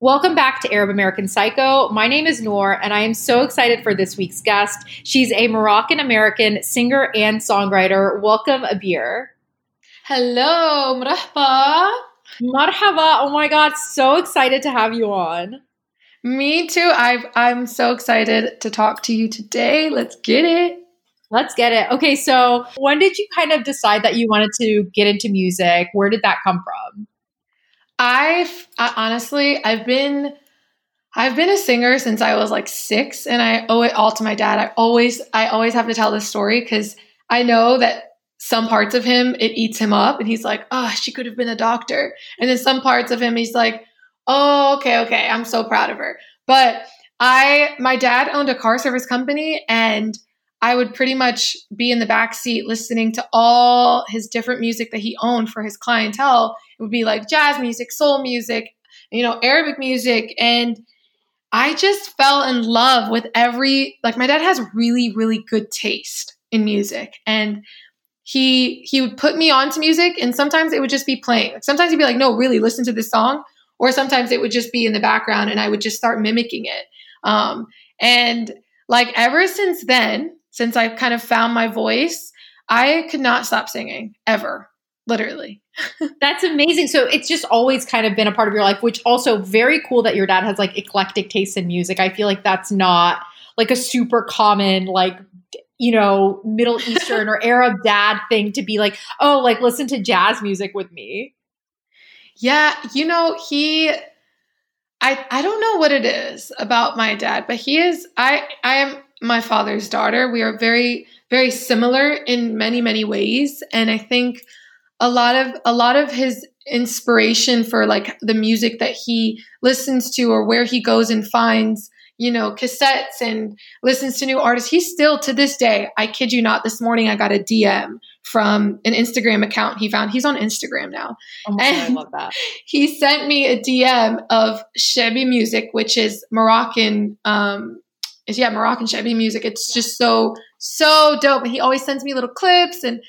Welcome back to Arab American Psycho. My name is Noor, and I am so excited for this week's guest. She's a Moroccan American singer and songwriter. Welcome, Abir. Hello, marhaba. Marhaba. Oh my God, so excited to have you on. Me too. i I'm so excited to talk to you today. Let's get it. Let's get it. Okay, so when did you kind of decide that you wanted to get into music? Where did that come from? I've I, honestly, I've been I've been a singer since I was like 6 and I owe it all to my dad. I always I always have to tell this story cuz I know that some parts of him it eats him up and he's like, "Oh, she could have been a doctor." And then some parts of him he's like, "Oh, okay, okay. I'm so proud of her." But I my dad owned a car service company and I would pretty much be in the back seat listening to all his different music that he owned for his clientele. It would be like jazz music, soul music, you know, Arabic music. And I just fell in love with every, like, my dad has really, really good taste in music. And he he would put me onto music and sometimes it would just be playing. Sometimes he'd be like, no, really listen to this song. Or sometimes it would just be in the background and I would just start mimicking it. Um, and like ever since then, since I've kind of found my voice, I could not stop singing ever, literally. That's amazing. So it's just always kind of been a part of your life, which also very cool that your dad has like eclectic tastes in music. I feel like that's not like a super common like you know Middle Eastern or Arab dad thing to be like, "Oh, like listen to jazz music with me." Yeah, you know, he I I don't know what it is about my dad, but he is I I am my father's daughter. We are very, very similar in many, many ways. And I think a lot of a lot of his inspiration for like the music that he listens to or where he goes and finds you know cassettes and listens to new artists he still to this day i kid you not this morning i got a dm from an instagram account he found he's on instagram now oh and God, i love that he sent me a dm of chaabi music which is moroccan um, is yeah Moroccan Chaabi music. It's yeah. just so so dope. And he always sends me little clips, and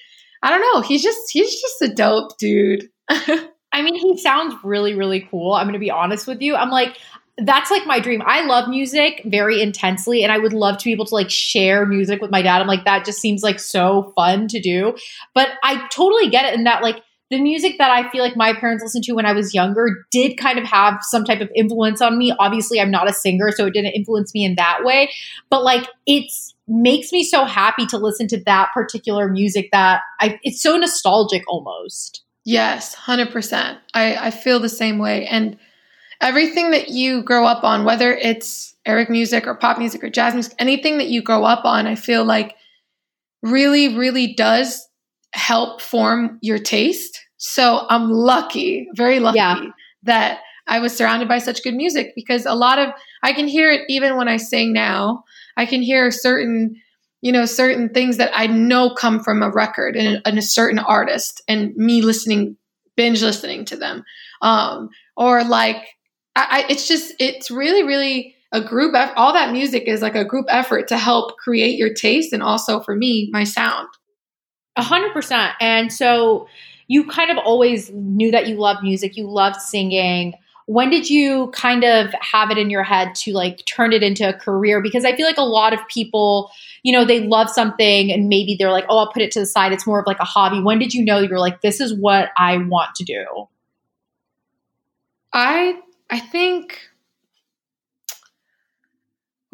I don't know. He's just he's just a dope dude. I mean, he sounds really really cool. I'm gonna be honest with you. I'm like. That's like my dream. I love music very intensely, and I would love to be able to like share music with my dad. I'm like, that just seems like so fun to do. But I totally get it in that, like, the music that I feel like my parents listened to when I was younger did kind of have some type of influence on me. Obviously, I'm not a singer, so it didn't influence me in that way. But like, it's makes me so happy to listen to that particular music that I, it's so nostalgic almost. Yes, 100%. I, I feel the same way. And everything that you grow up on, whether it's Arab music or pop music or jazz music, anything that you grow up on, I feel like really, really does help form your taste. So I'm lucky, very lucky yeah. that I was surrounded by such good music because a lot of I can hear it even when I sing now. I can hear certain, you know, certain things that I know come from a record and, and a certain artist and me listening, binge listening to them. Um, or like, I, I, it's just, it's really, really a group, all that music is like a group effort to help create your taste and also for me, my sound. A hundred percent. And so you kind of always knew that you loved music, you loved singing. When did you kind of have it in your head to like turn it into a career? Because I feel like a lot of people, you know, they love something and maybe they're like, oh, I'll put it to the side. It's more of like a hobby. When did you know you're like, this is what I want to do? I I think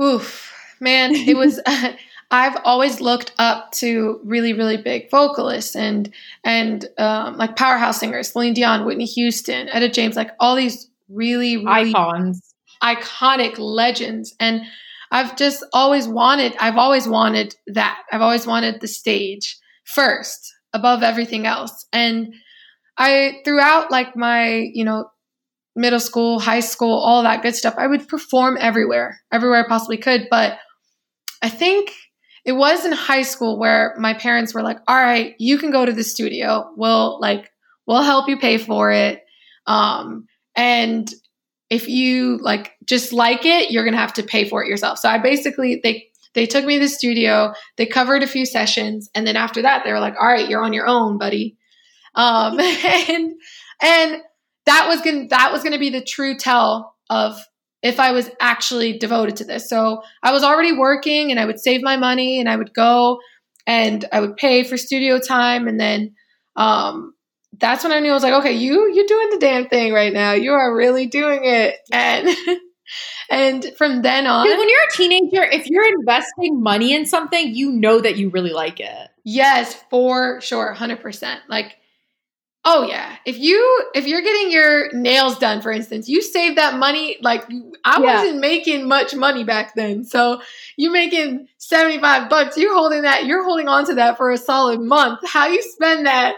oof man it was I've always looked up to really, really big vocalists and and um, like powerhouse singers, Celine Dion, Whitney Houston, Etta James, like all these really, really icons, iconic legends. And I've just always wanted, I've always wanted that. I've always wanted the stage first above everything else. And I throughout like my, you know, middle school, high school, all that good stuff, I would perform everywhere, everywhere I possibly could. But I think it was in high school where my parents were like, all right, you can go to the studio. We'll like, we'll help you pay for it. Um, and if you like just like it, you're going to have to pay for it yourself. So I basically, they, they took me to the studio, they covered a few sessions. And then after that, they were like, all right, you're on your own, buddy. Um, and, and that was to, that was going to be the true tell of if I was actually devoted to this. So I was already working and I would save my money and I would go and I would pay for studio time and then um, that's when I knew I was like, okay, you you're doing the damn thing right now. You are really doing it. And and from then on when you're a teenager, if you're investing money in something, you know that you really like it. Yes, for sure, 100%. Like Oh yeah. If you if you're getting your nails done, for instance, you save that money. Like I yeah. wasn't making much money back then, so you're making seventy five bucks. You're holding that. You're holding on to that for a solid month. How you spend that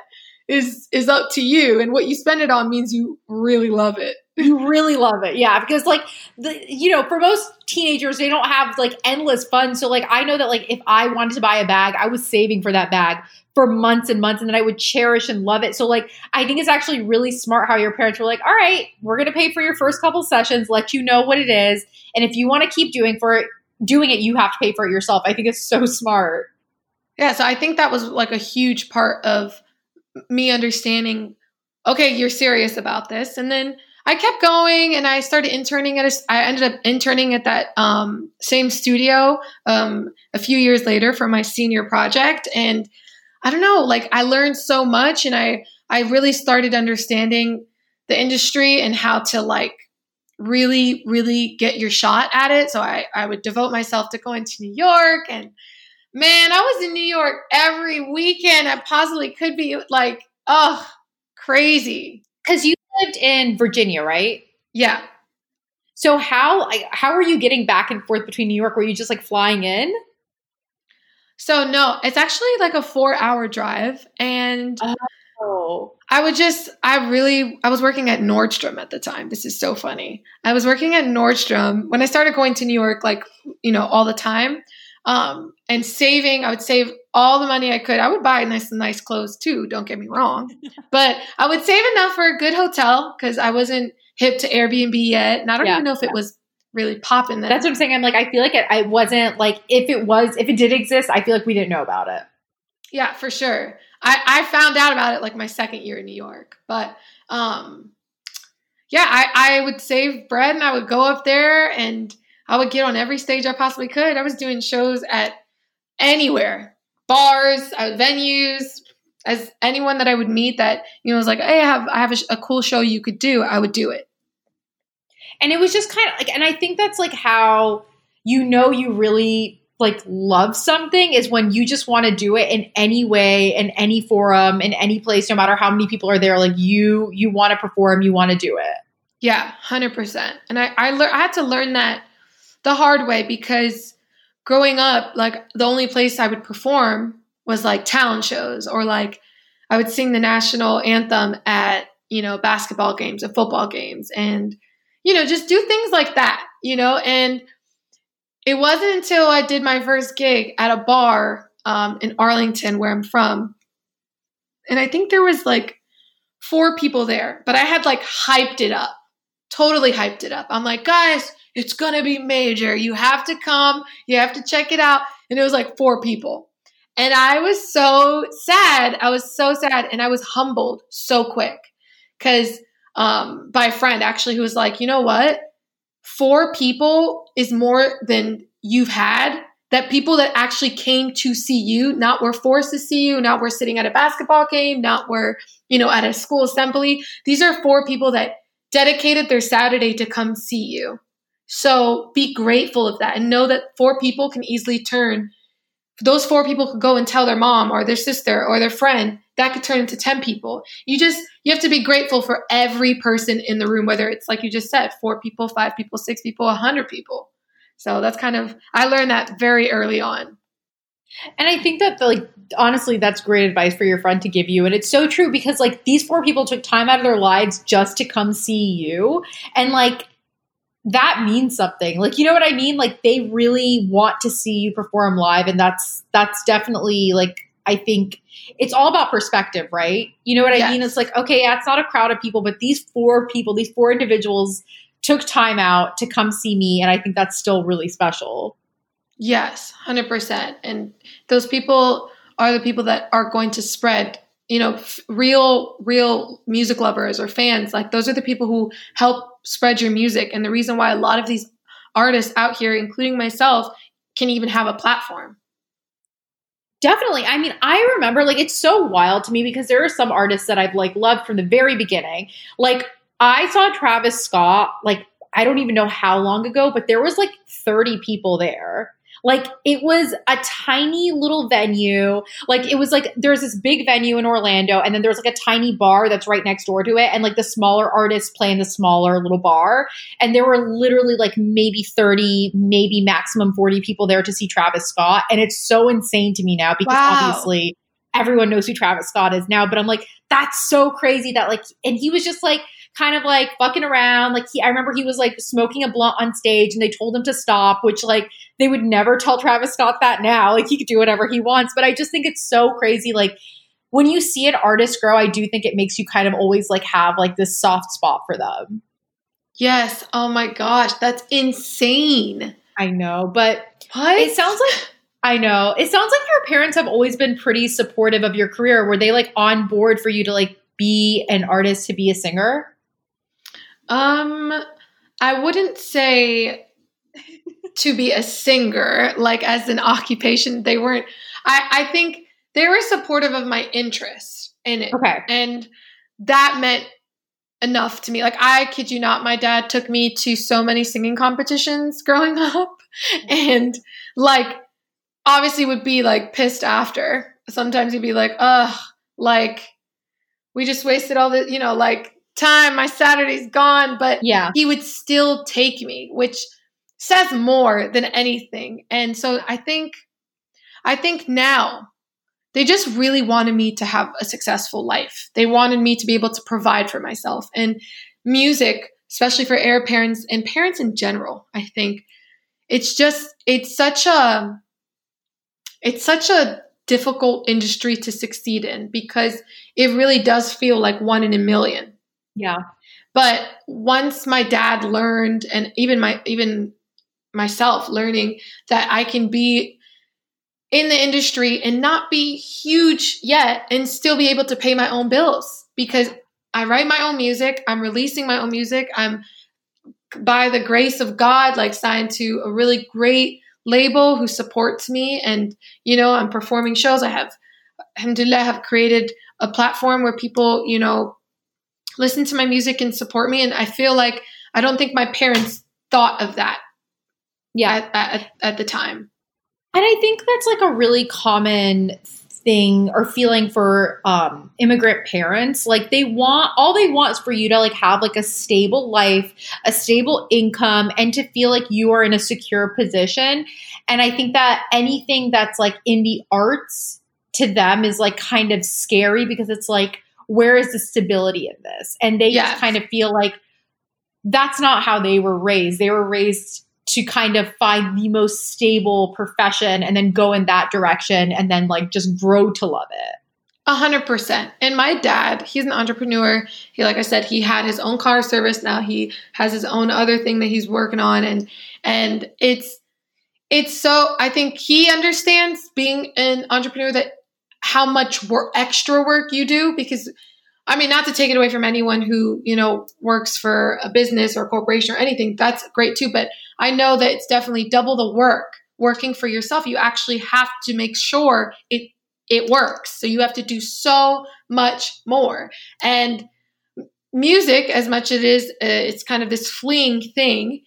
is is up to you, and what you spend it on means you really love it. You really love it, yeah. Because like the you know, for most teenagers, they don't have like endless funds. So like I know that like if I wanted to buy a bag, I was saving for that bag for months and months and then I would cherish and love it. So like I think it's actually really smart how your parents were like, "All right, we're going to pay for your first couple sessions, let you know what it is, and if you want to keep doing for it, doing it, you have to pay for it yourself." I think it's so smart. Yeah, so I think that was like a huge part of me understanding okay, you're serious about this. And then I kept going and I started interning at a, I ended up interning at that um, same studio um, a few years later for my senior project and I don't know, like I learned so much and I I really started understanding the industry and how to like really really get your shot at it. So I I would devote myself to going to New York and man, I was in New York every weekend I possibly could be like, oh, crazy. Cuz you lived in Virginia, right? Yeah. So how how are you getting back and forth between New York? Were you just like flying in? So no, it's actually like a four hour drive. And oh. I would just, I really, I was working at Nordstrom at the time. This is so funny. I was working at Nordstrom when I started going to New York, like, you know, all the time. Um, and saving, I would save all the money I could. I would buy nice nice clothes too, don't get me wrong. but I would save enough for a good hotel because I wasn't hip to Airbnb yet. And I don't yeah. even know if it was really popping. Then. That's what I'm saying. I'm like, I feel like it, I wasn't like, if it was, if it did exist, I feel like we didn't know about it. Yeah, for sure. I, I found out about it like my second year in New York. But um, yeah, I, I would save bread and I would go up there and I would get on every stage I possibly could. I was doing shows at anywhere, bars, uh, venues, as anyone that I would meet that you know was like, hey, I have I have a, a cool show you could do. I would do it. And it was just kind of like, and I think that's like how you know you really like love something is when you just want to do it in any way in any forum in any place no matter how many people are there like you you want to perform you want to do it. Yeah 100% and i I, le- I had to learn that the hard way because growing up like the only place i would perform was like talent shows or like i would sing the national anthem at you know basketball games and football games. And you know, just do things like that, you know, and it wasn't until I did my first gig at a bar um, in Arlington, where I'm from, and I think there was like four people there, but I had like hyped it up, totally hyped it up. I'm like, guys, it's gonna be major. You have to come, you have to check it out. And it was like four people. And I was so sad. I was so sad. And I was humbled so quick because um, by a friend actually who was like, you know what? Four people is more than you've had. That people that actually came to see you, not were forced to see you, not were sitting at a basketball game, not were, you know, at a school assembly. These are four people that dedicated their Saturday to come see you. So be grateful of that and know that four people can easily turn those four people could go and tell their mom or their sister or their friend that could turn into 10 people. You just you have to be grateful for every person in the room whether it's like you just said four people five people six people a hundred people. So that's kind of i learned that very early on. And i think that the, like honestly that's great advice for your friend to give you. And it's so true because like these four people took time out of their lives just to come see you. And like that means something. Like, you know what I mean? Like they really want to see you perform live. And that's that's definitely like I think it's all about perspective, right? You know what I yes. mean? It's like, okay, yeah, it's not a crowd of people, but these four people, these four individuals took time out to come see me and I think that's still really special. Yes, 100%. And those people are the people that are going to spread you know f- real real music lovers or fans like those are the people who help spread your music and the reason why a lot of these artists out here including myself can even have a platform Definitely. I mean, I remember like it's so wild to me because there are some artists that I've like loved from the very beginning. Like I saw Travis Scott like I don't even know how long ago, but there was like 30 people there. Like it was a tiny little venue. Like it was like there's this big venue in Orlando, and then there's like a tiny bar that's right next door to it, and like the smaller artists play in the smaller little bar. And there were literally like maybe 30, maybe maximum 40 people there to see Travis Scott. And it's so insane to me now because Wow. obviously everyone knows who Travis Scott is now. But I'm like, that's so crazy that like, and he was just like, kind of like fucking around. Like he, I remember he was like smoking a blunt on stage, and they told him to stop. Which like they would never tell Travis Scott that now. Like he could do whatever he wants. But I just think it's so crazy. Like when you see an artist grow, I do think it makes you kind of always like have like this soft spot for them. yes oh my gosh that's insane I know, but what it sounds like. I know. It sounds like your parents have always been pretty supportive of your career. Were they like on board for you to like be an artist, to be a singer? Um, I wouldn't say to be a singer, like as an occupation. They weren't. I I think they were supportive of my interest in it, Okay. and that meant enough to me. Like I kid you not, my dad took me to so many singing competitions growing up, and like obviously would be like pissed after. Sometimes he'd be like, "Ugh, like we just wasted all the, you know, like time. My Saturday's gone." But Yeah. he would still take me, which says more than anything. And so I think, I think now they just really wanted me to have a successful life. They wanted me to be able to provide for myself. And music, especially for heir parents and parents in general, I think it's just it's such a it's such a difficult industry to succeed in because it really does feel like one in a million. Yeah. But once my dad learned, and even my even myself learning that I can be in the industry and not be huge yet and still be able to pay my own bills because I write my own music, I'm releasing my own music, I'm by the grace of God like signed to a really great label who supports me and you know I'm performing shows I have alhamdulillah have created a platform where people you know listen to my music and support me and I feel like I don't think my parents thought of that Yeah. at, at, at the time And I think that's like a really common thing or feeling for um, immigrant parents. Like they want all they want is for you to like have like a stable life, a stable income, and to feel like you are in a secure position. And I think that anything that's like in the arts to them is like kind of scary because it's like, where is the stability in this? And they Yes. just kind of feel like that's not how they were raised. They were raised to kind of find the most stable profession and then go in that direction and then like just grow to love it. A hundred percent. And my dad, he's an entrepreneur. He, like I said, he had his own car service. Now he has his own other thing that he's working on, and and it's it's so. I think he understands being an entrepreneur that how much work, extra work you do because. I mean, not to take it away from anyone who, you know, works for a business or a corporation or anything. That's great too. But I know that it's definitely double the work working for yourself. You actually have to make sure it it works. So you have to do so much more. And music, as much as it is, uh, it's kind of this fleeing thing.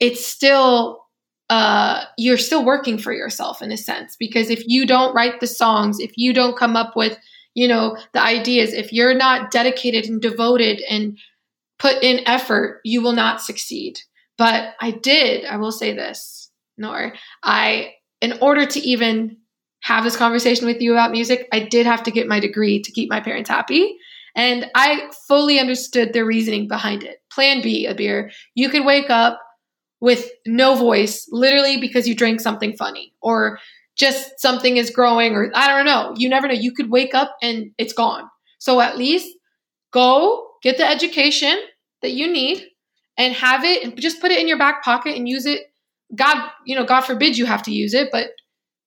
It's still uh, you're still working for yourself in a sense because if you don't write the songs, if you don't come up with you know the ideas, if you're not dedicated and devoted and put in effort, you will not succeed. But I did. I will say this, Noor. I, in order to even have this conversation with you about music, I did have to get my degree to keep my parents happy. And I fully understood their reasoning behind it. Plan B, Abir, you could wake up with no voice, literally because you drank something funny, or just something is growing, or I don't know. You never know. You could wake up and it's gone. So at least go get the education that you need and have it and just put it in your back pocket and use it. God, you know, God forbid you have to use it, but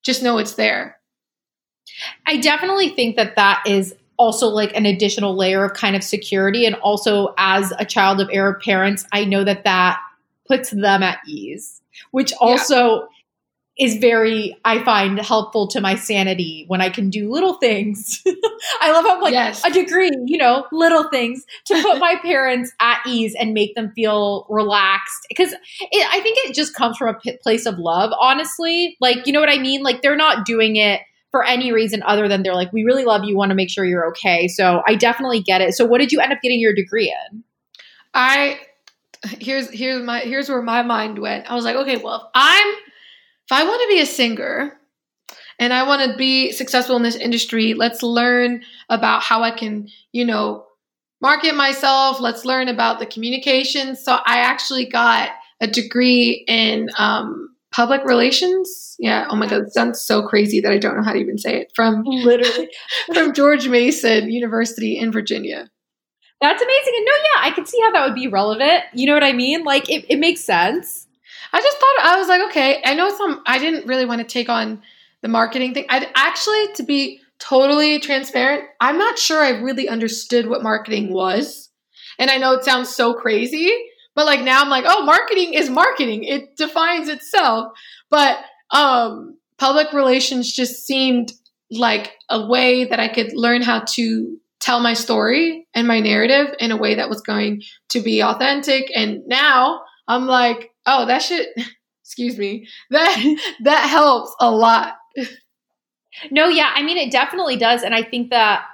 just know it's there. I definitely think that that is also like an additional layer of kind of security. And also, as a child of Arab parents, I know that that puts them at ease, which also yeah. is very, I find helpful to my sanity when I can do little things. I love how I'm like yes. a degree, you know, little things to put my parents at ease and make them feel relaxed. Because I think it just comes from a p- place of love, honestly. Like, you know what I mean? Like, they're not doing it for any reason other than they're like, we really love you, want to make sure you're okay. So I definitely get it. So what did you end up getting your degree in? I here's here's my here's where my mind went. I was like, okay, well, if I'm if I want to be a singer and I want to be successful in this industry, let's learn about how I can, you know, market myself. Let's learn about the communication. So I actually got a degree in um, public relations. Yeah. Oh my God. It sounds so crazy that I don't know how to even say it. From literally from George Mason University in Virginia. That's amazing. And no, yeah, I can see how that would be relevant. You know what I mean? Like it, it makes sense. I just thought I was like, okay, I know some I didn't really want to take on the marketing thing. I'd actually to be totally transparent, I'm not sure I really understood what marketing was. And I know it sounds so crazy, but like now I'm like, oh, marketing is marketing. It defines itself. But um public relations just seemed like a way that I could learn how to tell my story and my narrative in a way that was going to be authentic. And now I'm like, oh, that should excuse me. That that helps a lot. No, yeah, I mean it definitely does. And I think that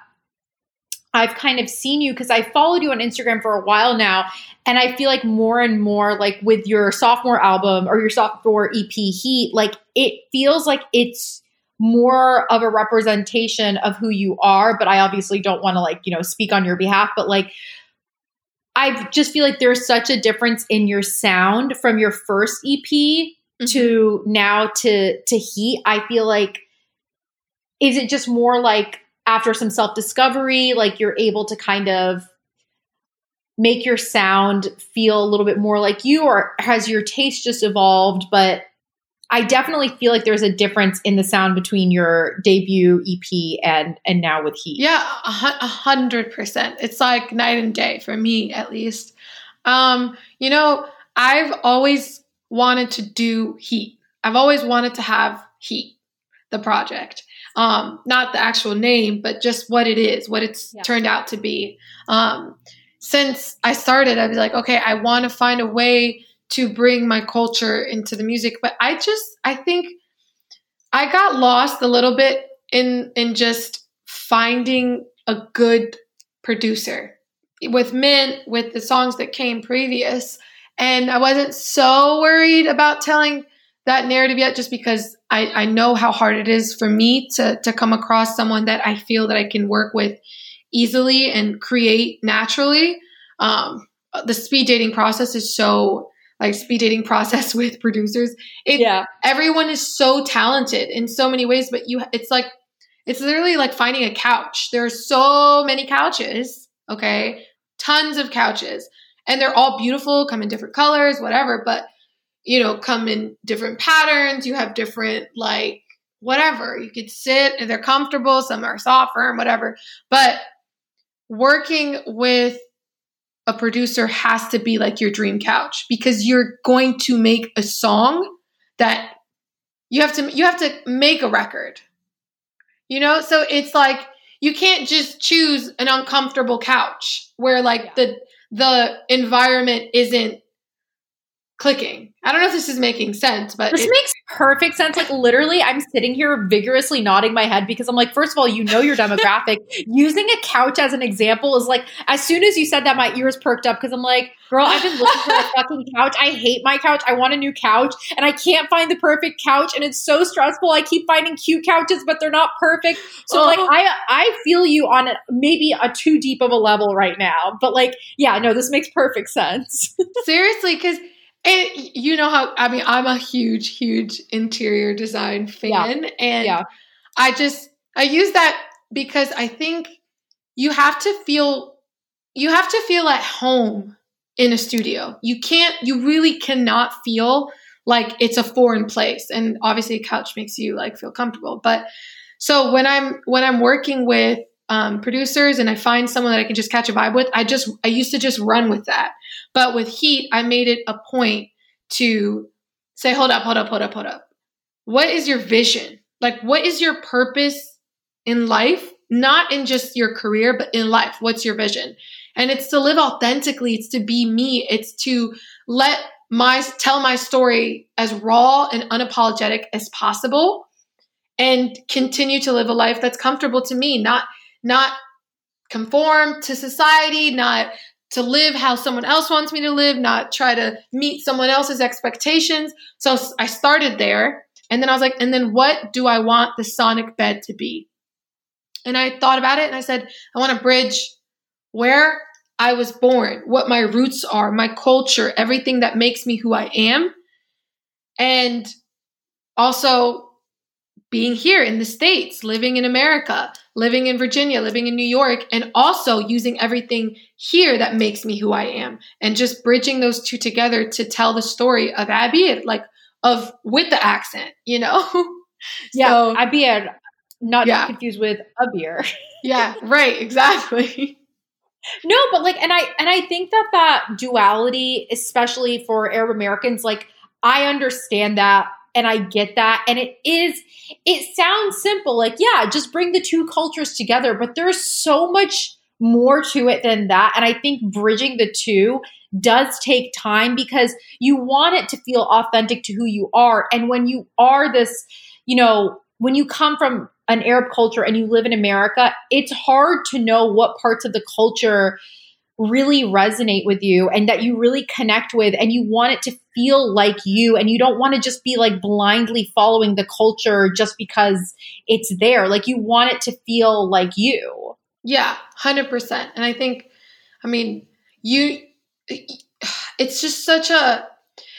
I've kind of seen you because I followed you on Instagram for a while now. And I feel like more and more, like with your sophomore album or your sophomore EP Heat, like it feels like it's more of a representation of who you are. But I obviously don't want to, like, you know, speak on your behalf. But like, I just feel like there's such a difference in your sound from your first EP mm-hmm. to now to to Heat. I feel like is it just more like after some self discovery, like you're able to kind of make your sound feel a little bit more like you, or has your taste just evolved? But I definitely feel like there's a difference in the sound between your debut EP and and now with Heat. Yeah, a hundred percent. It's like night and day for me, at least. Um, you know, I've always wanted to do Heat. I've always wanted to have Heat, the project um, not the actual name, but just what it is, what it's yeah. turned out to be. Um, since I started, I'd be like, okay, I want to find a way to bring my culture into the music, but I just, I think I got lost a little bit in in just finding a good producer with Mint, with the songs that came previous. And I wasn't so worried about telling that narrative yet just because I, I know how hard it is for me to to come across someone that I feel that I can work with easily and create naturally. Um, the speed dating process is so like speed dating process with producers. It, yeah, everyone is so talented in so many ways, but you it's like it's literally like finding a couch. There are so many couches, okay, tons of couches, and they're all beautiful, come in different colors, whatever, but you know, come in different patterns. You have different, like, whatever. You could sit and they're comfortable. Some are soft, firm, whatever. But working with a producer has to be like your dream couch because you're going to make a song that you have to you have to make a record. You know? So it's like you can't just choose an uncomfortable couch where like yeah. the the environment isn't clicking. I don't know if this is making sense, but this it, makes perfect sense. Like literally, I'm sitting here vigorously nodding my head because I'm like, first of all, you know your demographic. Using a couch as an example is like, as soon as you said that, my ears perked up because I'm like, girl, I've been looking for a fucking couch. I hate my couch. I want a new couch, and I can't find the perfect couch, and it's so stressful. I keep finding cute couches, but they're not perfect. So like, uh-huh. I I feel you on a, maybe a too deep of a level right now, but like, yeah, no, this makes perfect sense. Seriously, because and you know how I mean I'm a huge, huge interior design fan. Yeah. And yeah. I just I use that because I think you have to feel you have to feel at home in a studio. You can't you really cannot feel like it's a foreign place. And obviously a couch makes you like feel comfortable. But so when I'm when I'm working with um, producers and I find someone that I can just catch a vibe with, I just I used to just run with that. But with Heat, I made it a point to say, hold up, hold up, hold up, hold up. What is your vision? Like, what is your purpose in life? Not in just your career, but in life. What's your vision? And it's to live authentically. It's to be me. It's to let my tell my story as raw and unapologetic as possible and continue to live a life that's comfortable to me, not not conform to society, not to live how someone else wants me to live, not try to meet someone else's expectations. So I started there. And then I was like, and then what do I want the sonic bed to be? And I thought about it and I said, I want to bridge where I was born, what my roots are, my culture, everything that makes me who I am. And also being here in the States, living in America, living in Virginia, living in New York, and also using everything here that makes me who I am. And just bridging those two together to tell the story of Abir, like of with the accent, you know? yeah, so, Abir, not yeah. confused with Abir. yeah, right, exactly. No, but like, and I and I think that that duality, especially for Arab Americans, like I understand that and I get that, and it is. It sounds simple, like yeah, just bring the two cultures together, but there's so much more to it than that, and I think bridging the two does take time because you want it to feel authentic to who you are, and when you are this, you know, when you come from an Arab culture and you live in America, it's hard to know what parts of the culture really resonate with you and that you really connect with and you want it to feel like you and you don't want to just be like blindly following the culture just because it's there. Like you want it to feel like you. Yeah 100% and i think i mean you it's just such a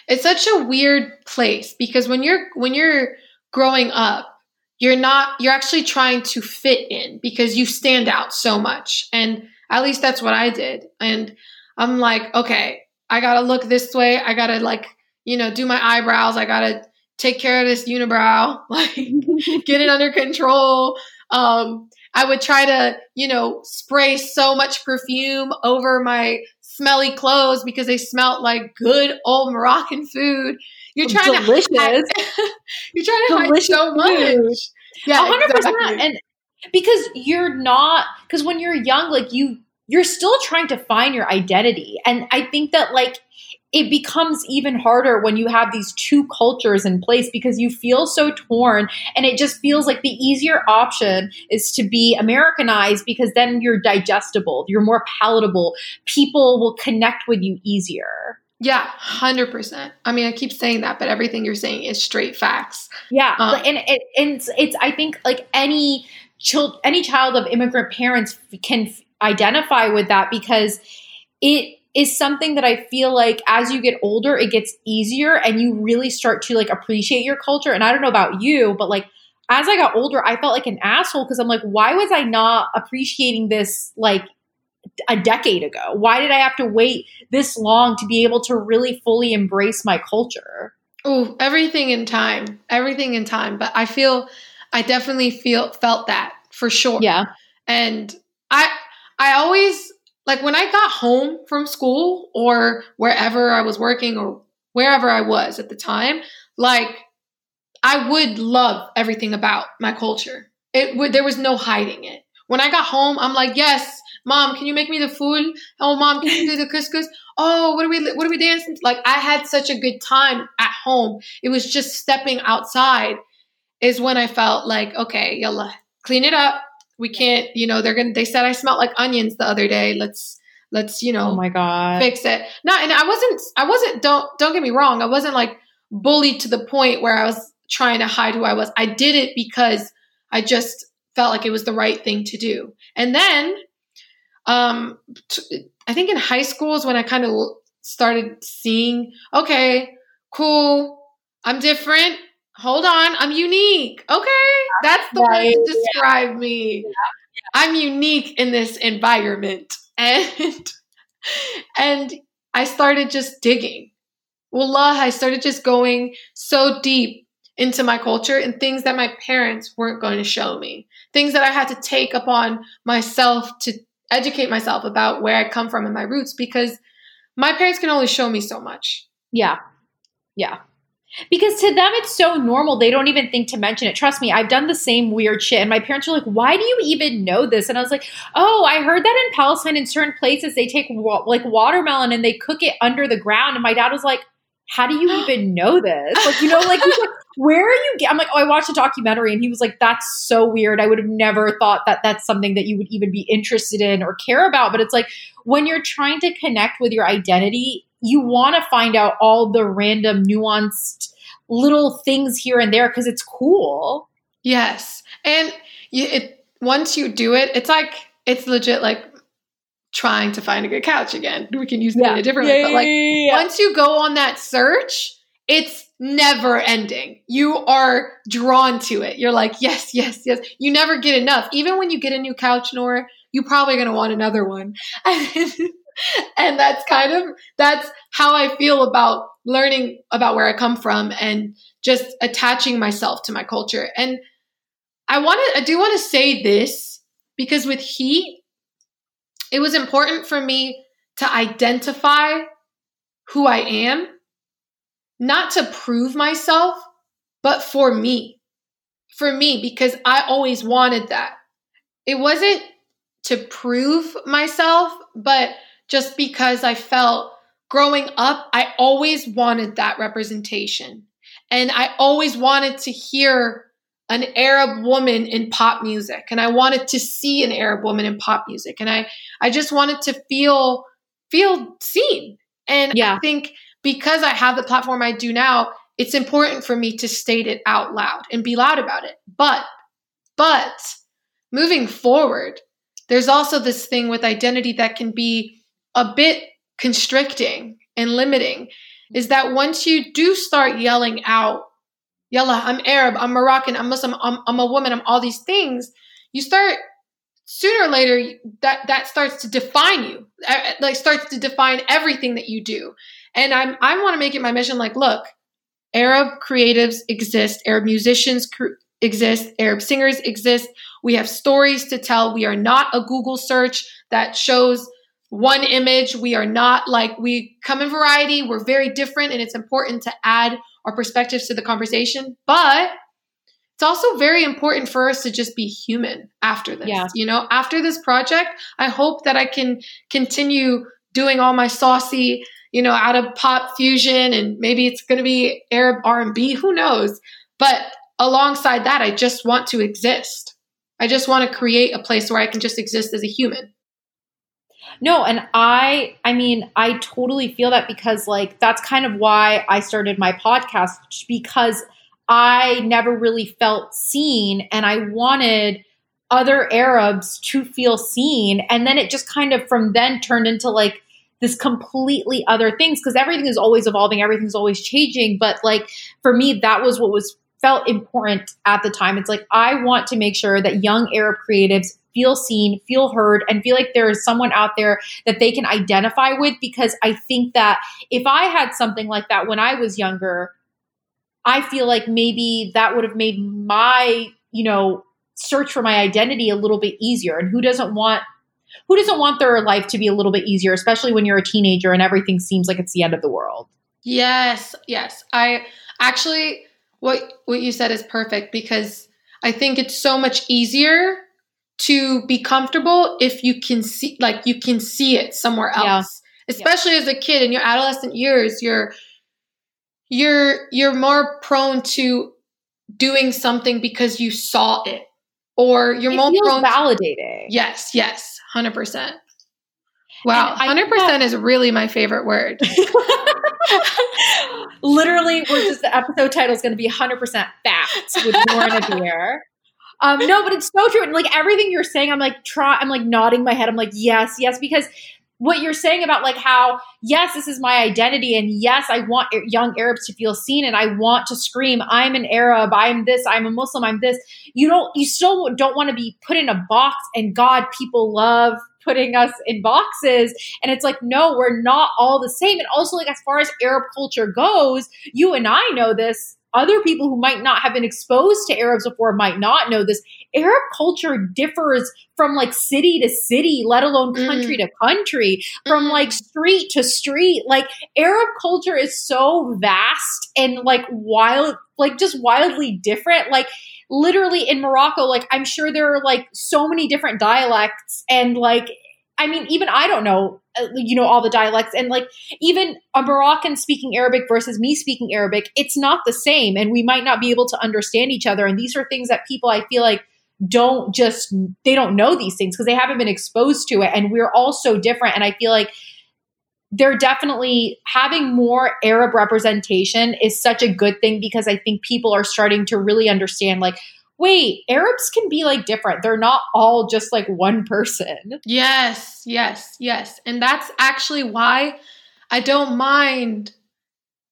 it's such a weird place because when you're when you're growing up you're not you're actually trying to fit in because you stand out so much. And at least that's what i did and i'm like okay i gotta look this way i gotta like you know do my eyebrows i gotta take care of this unibrow like get it under control um i would try to you know spray so much perfume over my smelly clothes because they smelled like good old moroccan food you're trying delicious. to hide, you're trying to delicious hide so much. Yeah, hundred exactly. percent. And because you're not because when you're young, like you you're still trying to find your identity. And I think that like it becomes even harder when you have these two cultures in place because you feel so torn and it just feels like the easier option is to be Americanized because then you're digestible, you're more palatable, people will connect with you easier. Yeah, hundred percent. I mean, I keep saying that, but everything you're saying is straight facts. Yeah, um, and, and it's it's I think like any child any child of immigrant parents can identify with that because it is something that I feel like as you get older, it gets easier and you really start to like appreciate your culture. And I don't know about you, but like as I got older, I felt like an asshole because I'm like, why was I not appreciating this like a decade ago? Why did I have to wait this long to be able to really fully embrace my culture? Oh, everything in time. Everything in time. But I feel I definitely feel felt that for sure. Yeah. And I I always like when I got home from school or wherever I was working or wherever I was at the time, like I would love everything about my culture. It would there was no hiding it. When I got home, I'm like, yes, mom, can you make me the food? Oh, mom, can you do the couscous? Oh, what are we, what are we dancing? Like I had such a good time at home. It was just stepping outside is when I felt like, okay, yalla, clean it up. We can't, you know, they're gonna. They said I smelled like onions the other day. Let's, let's, you know, oh my god, fix it. No, and I wasn't, I wasn't. Don't, don't get me wrong. I wasn't like bullied to the point where I was trying to hide who I was. I did it because I just felt like it was the right thing to do. And then um, t- I think in high school is when I kind of started seeing, okay, cool, I'm different. Hold on, I'm unique. Okay, that's the right. way to describe yeah. me. Yeah. I'm unique in this environment, and and I started just digging. Wallah, I started just going so deep into my culture and things that my parents weren't going to show me. Things that I had to take upon myself to educate myself about where I come from and my roots because my parents can only show me so much. Yeah. Yeah. Because to them, it's so normal. They don't even think to mention it. Trust me, I've done the same weird shit. And my parents are like, why do you even know this? And I was like, oh, I heard that in Palestine, in certain places, they take wa- like watermelon and they cook it under the ground. And my dad was like, how do you even know this? Like, you know, like, like where are you? I'm like, oh, I watched a documentary and he was like, that's so weird. I would have never thought that that's something that you would even be interested in or care about. But it's like when you're trying to connect with your identity, you want to find out all the random nuanced little things here and there because it's cool. Yes. And it, once you do it, it's like, it's legit like trying to find a good couch again. We can use that yeah. in a different yeah, way. But like yeah, once you go on that search, it's never ending. You are drawn to it. You're like, yes, yes, yes. You never get enough. Even when you get a new couch, Nora, you're probably going to want another one. and that's kind of that's how I feel about learning about where I come from and just attaching myself to my culture. And I want to I do want to say this because with heat it was important for me to identify who I am, not to prove myself, but for me. For me, because I always wanted that. It wasn't to prove myself, but just because I felt growing up, I always wanted that representation. And I always wanted to hear an Arab woman in pop music and I wanted to see an Arab woman in pop music and I I just wanted to feel feel seen. And yeah. I think because I have the platform I do now, it's important for me to state it out loud and be loud about it. But but moving forward, there's also this thing with identity that can be a bit constricting and limiting is that once you do start yelling out yalla, I'm Arab, I'm Moroccan, I'm Muslim, I'm, I'm a woman, I'm all these things, you start sooner or later that that starts to define you, uh, uh, like starts to define everything that you do. And I'm I want to make it my mission. Like, look, Arab creatives exist, Arab musicians cr- exist, Arab singers exist. We have stories to tell. We are not a Google search that shows one image. We are not like we come in variety. We're very different, and it's important to add our perspectives to the conversation. But it's also very important for us to just be human after this. Yeah. You know, after this project, I hope that I can continue doing all my saucy, you know, out of pop fusion and maybe it's going to be Arab R&B, who knows. But alongside that, I just want to exist. I just want to create a place where I can just exist as a human. No, and I I mean, I totally feel that because like that's kind of why I started my podcast because I never really felt seen and I wanted other Arabs to feel seen. And then it just kind of from then turned into like this completely other things because everything is always evolving, everything's always changing, but like for me that was what was felt important at the time. It's like I want to make sure that young Arab creatives feel seen, feel heard, and feel like there is someone out there that they can identify with. Because I think that if I had something like that when I was younger, I feel like maybe that would have made my, you know, search for my identity a little bit easier. And who doesn't want who doesn't want their life to be a little bit easier, especially when you're a teenager and everything seems like it's the end of the world? Yes, yes. I actually what what you said is perfect because I think it's so much easier to be comfortable if you can see like you can see it somewhere else yeah. especially yeah. as a kid in your adolescent years you're you're you're more prone to doing something because you saw it or you're it more prone validating to, yes yes 100% wow 100% is really my favorite word literally we're just the episode title is going to be 100% facts with Lauren Abir um, no, but it's so true. And like everything you're saying, I'm like try. I'm like nodding my head. I'm like yes, yes, because what you're saying about like how yes this is my identity and yes i want young arabs to feel seen and i want to scream i'm an arab i'm this i'm a muslim i'm this you don't you still don't want to be put in a box and god people love putting us in boxes and it's like no we're not all the same and also like as far as arab culture goes you and i know this other people who might not have been exposed to Arabs before might not know this. Arab culture differs from like city to city, let alone country mm. to country, from mm. like street to street. Like Arab culture is so vast and like wild, like just wildly different. Like literally in Morocco, like I'm sure there are like so many different dialects and like I mean, even I don't know, uh, you know, all the dialects. And like, even a Moroccan speaking Arabic versus me speaking Arabic, it's not the same. And we might not be able to understand each other. And these are things that people, I feel like, don't just, they don't know these things because they haven't been exposed to it. And we're all so different. And I feel like they're definitely having more Arab representation is such a good thing because I think people are starting to really understand, like, wait, Arabs can be like different. They're not all just like one person. Yes, yes, yes. And that's actually why I don't mind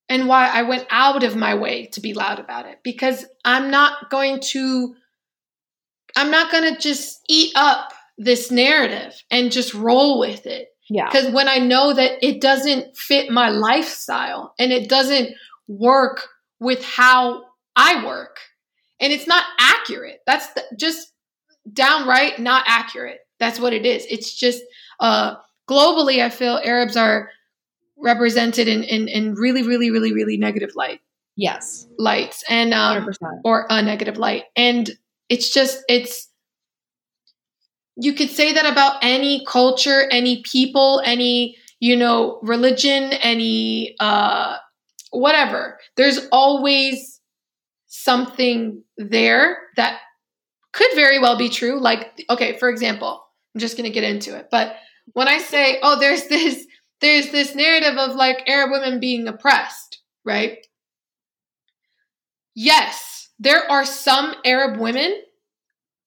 and why I went out of my way to be loud about it because I'm not going to I'm not going to just eat up this narrative and just roll with it. Yeah. Cuz when I know that it doesn't fit my lifestyle and it doesn't work with how I work and it's not accurate. That's the, just downright not accurate. That's what it is. It's just uh, globally, I feel Arabs are represented in, in, in really, really, really, really negative light. Yes, lights and um, 100%. or a negative light, and it's just it's. You could say that about any culture, any people, any you know religion, any uh, whatever. There's always something there that could very well be true. Like, okay, for example, I'm just going to get into it. But when I say, oh, there's this, there's this narrative of like Arab women being oppressed, right? Yes, there are some Arab women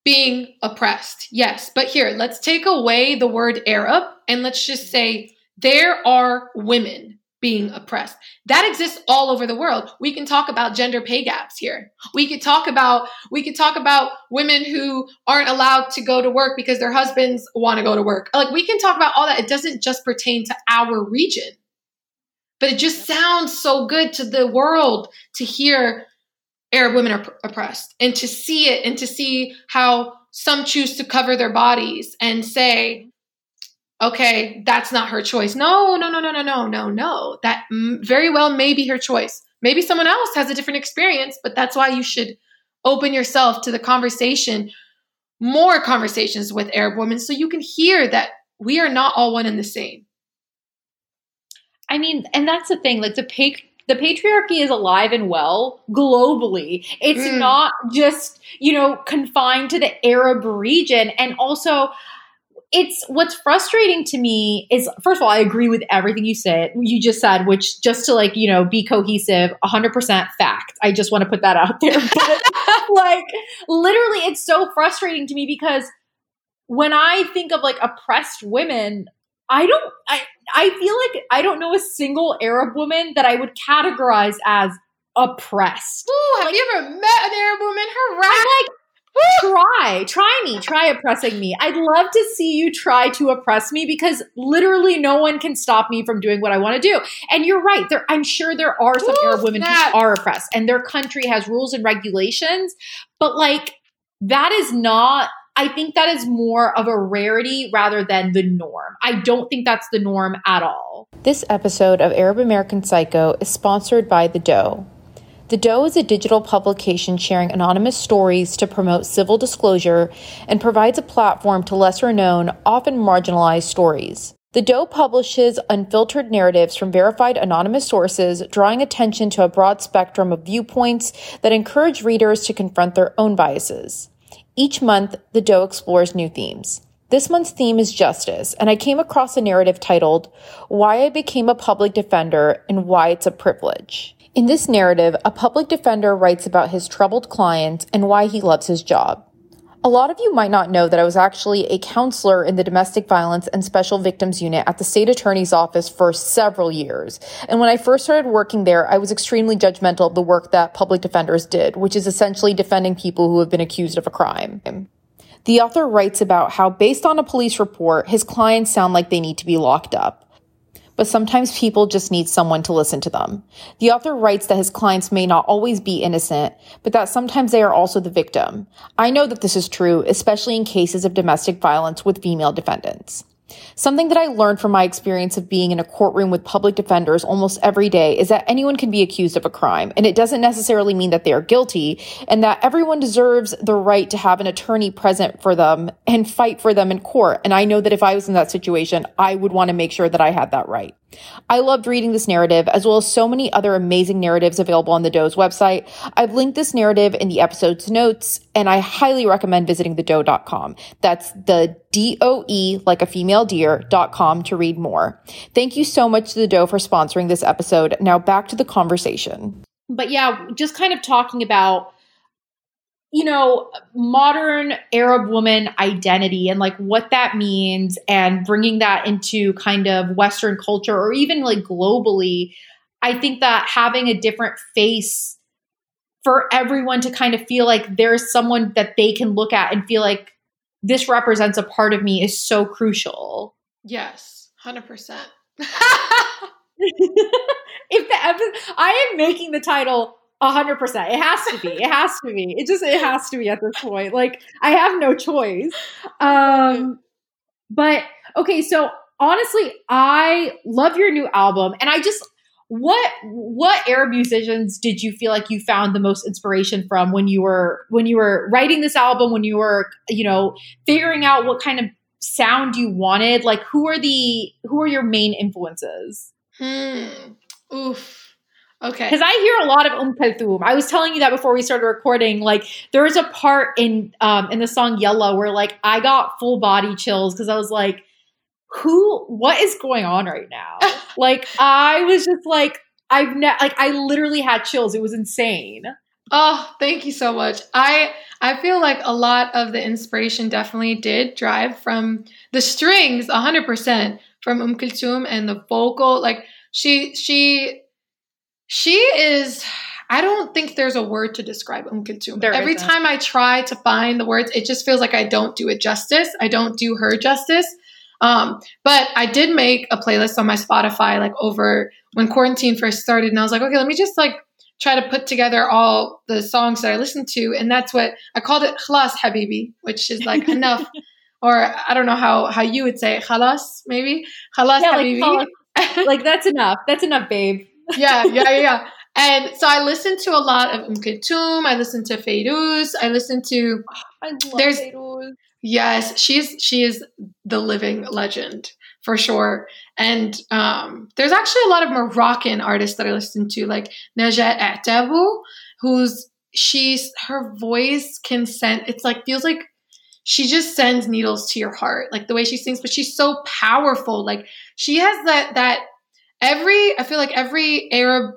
being oppressed. Yes. But here, let's take away the word Arab and let's just say there are women being oppressed. That exists all over the world. We can talk about gender pay gaps here. We could talk about we could talk about women who aren't allowed to go to work because their husbands want to go to work. Like we can talk about all that. It doesn't just pertain to our region. But it just sounds so good to the world to hear Arab women are oppressed and to see it and to see how some choose to cover their bodies and say okay, that's not her choice. No, no, no, no, no, no, no, no. That very well may be her choice. Maybe someone else has a different experience, but that's why you should open yourself to the conversation, more conversations with Arab women, so you can hear that we are not all one and the same. I mean, and that's the thing, like the pay the patriarchy is alive and well globally. It's mm. not just, you know, confined to the Arab region. And also, it's what's frustrating to me is first of all, I agree with everything you said, you just said, which just to like, you know, be cohesive, 100% fact. I just want to put that out there. But like, literally, it's so frustrating to me because when I think of like oppressed women, I don't, I, I feel like I don't know a single Arab woman that I would categorize as oppressed. Ooh, have like, you ever met an Arab woman? Her I'm like, try, try me, try oppressing me. I'd love to see you try to oppress me because literally no one can stop me from doing what I want to do. And you're right. There, I'm sure there are some Arab women who are oppressed and their country has rules and regulations, but like that is not I think that is more of a rarity rather than the norm. I don't think that's the norm at all. This episode of Arab American Psycho is sponsored by The Doe. The Doe is a digital publication sharing anonymous stories to promote civil disclosure and provides a platform to lesser known, often marginalized stories. The Doe publishes unfiltered narratives from verified anonymous sources, drawing attention to a broad spectrum of viewpoints that encourage readers to confront their own biases. Each month, The Doe explores new themes. This month's theme is justice, and I came across a narrative titled, Why I Became a Public Defender and Why It's a Privilege. In this narrative, a public defender writes about his troubled client and why he loves his job. A lot of you might not know that I was actually a counselor in the Domestic Violence and Special Victims Unit at the State Attorney's Office for several years. And when I first started working there, I was extremely judgmental of the work that public defenders did, which is essentially defending people who have been accused of a crime. The author writes about how, based on a police report, his clients sound like they need to be locked up. But sometimes people just need someone to listen to them. The author writes that his clients may not always be innocent, but that sometimes they are also the victim. I know that this is true, especially in cases of domestic violence with female defendants. Something that I learned from my experience of being in a courtroom with public defenders almost every day is that anyone can be accused of a crime, and it doesn't necessarily mean that they are guilty, and that everyone deserves the right to have an attorney present for them and fight for them in court. And I know that if I was in that situation, I would want to make sure that I had that right. I loved reading this narrative as well as so many other amazing narratives available on the Doe's website. I've linked this narrative in the episode's notes and I highly recommend visiting the thedoe.com. That's the D-O-E like a female deer.com to read more. Thank you so much to the Doe for sponsoring this episode. Now back to the conversation. But yeah, just kind of talking about you know, modern Arab woman identity and like what that means and bringing that into kind of Western culture or even like globally. I think that having a different face for everyone to kind of feel like there's someone that they can look at and feel like this represents a part of me is so crucial. Yes, 100%. if the episode, I am making the title a hundred percent. It has to be. It has to be. It just it has to be at this point. Like I have no choice. Um but okay, so honestly, I love your new album and I just what what Arab musicians did you feel like you found the most inspiration from when you were when you were writing this album, when you were, you know, figuring out what kind of sound you wanted? Like who are the who are your main influences? Hmm. Oof. Okay. Because I hear a lot of Um Kulthum. I was telling you that before we started recording. Like there was a part in um in the song Yellow where like I got full body chills because I was like, who what is going on right now? like I was just like, I've ne- like I literally had chills. It was insane. Oh, thank you so much. I I feel like a lot of the inspiration definitely did drive from the strings, 100% from Um Kulthum and the vocal. Like she she she is I don't think there's a word to describe Um Kulthum. There Every isn't. time I try to find the words, it just feels like I don't do it justice. I don't do her justice. Um, but I did make a playlist on my Spotify like over when quarantine first started, and I was like, okay, let me just like try to put together all the songs that I listened to, and that's what I called it Khalas Habibi, which is like enough. Or I don't know how how you would say it, khalas, maybe khalas Yeah, like, habibi. like that's enough. That's enough, babe. Yeah, yeah, yeah. And so I listened to a lot of Um Kulthum. I listened to Feiruz. I listened to I There's- Beirut. yes, she's she is the living legend for sure. And um, there's actually a lot of Moroccan artists that I listen to, like Najat Aatabou, who's she's her voice can send. It's like feels like she just sends needles to your heart, like the way she sings. But she's so powerful. Like she has that that every I feel like every Arab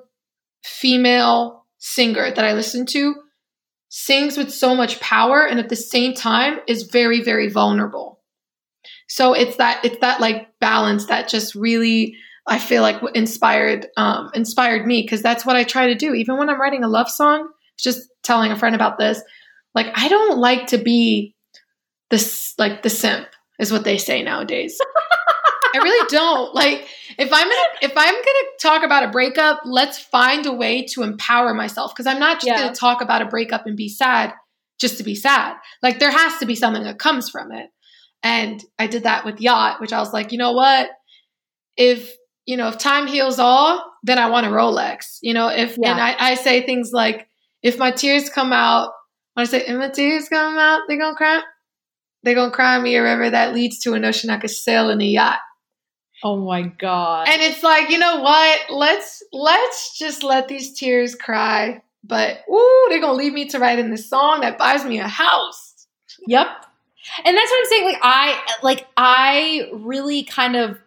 female singer that I listen to sings with so much power and at the same time is very very vulnerable. So it's that it's that like balance that just really I feel like inspired um, inspired me because that's what I try to do. Even when I'm writing a love song, just telling a friend about this. Like I don't like to be this like the simp is what they say nowadays. I really don't. Like if I'm gonna if I'm gonna talk about a breakup, let's find a way to empower myself because I'm not just Yeah. gonna talk about a breakup and be sad just to be sad. Like there has to be something that comes from it. And I did that with yacht, which I was like, you know what? If you know, if time heals all, then I want a Rolex. You know, if Yeah. and I, I say things like, if my tears come out, when I say if my tears come out, they're gonna cry. They're gonna cry me a river that leads to an ocean I could sail in a yacht. Oh my god. And it's like, you know what? Let's let's just let these tears cry. But ooh, they're gonna lead me to write in this song that buys me a house. Yep. And that's what I'm saying. Like I like I really kind of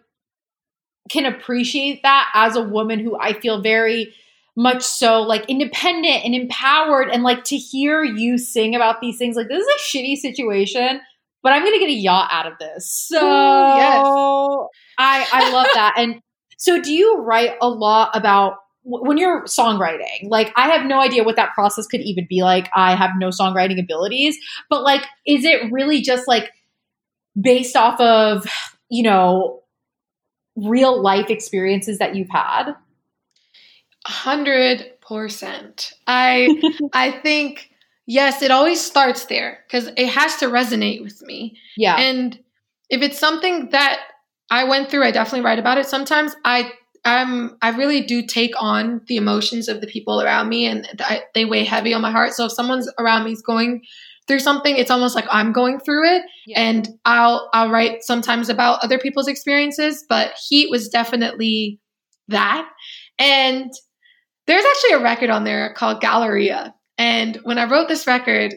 can appreciate that as a woman who I feel very much so like independent and empowered and like to hear you sing about these things like this is a shitty situation but i'm gonna get a yacht out of this so Ooh, yes. I i love that and so do you write a lot about when you're songwriting like i have no idea what that process could even be like i have no songwriting abilities but like is it really just like based off of you know real life experiences that you've had? hundred percent. I I think yes, it always starts there because it has to resonate with me. Yeah. And if it's something that I went through, I definitely write about it. Sometimes I I'm I really do take on the emotions of the people around me, and I, they weigh heavy on my heart. So if someone's around me is going through something, it's almost like I'm going through it, Yeah. and I'll I'll write sometimes about other people's experiences. But Heat was definitely that, and there's actually a record on there called Galleria, and when I wrote this record,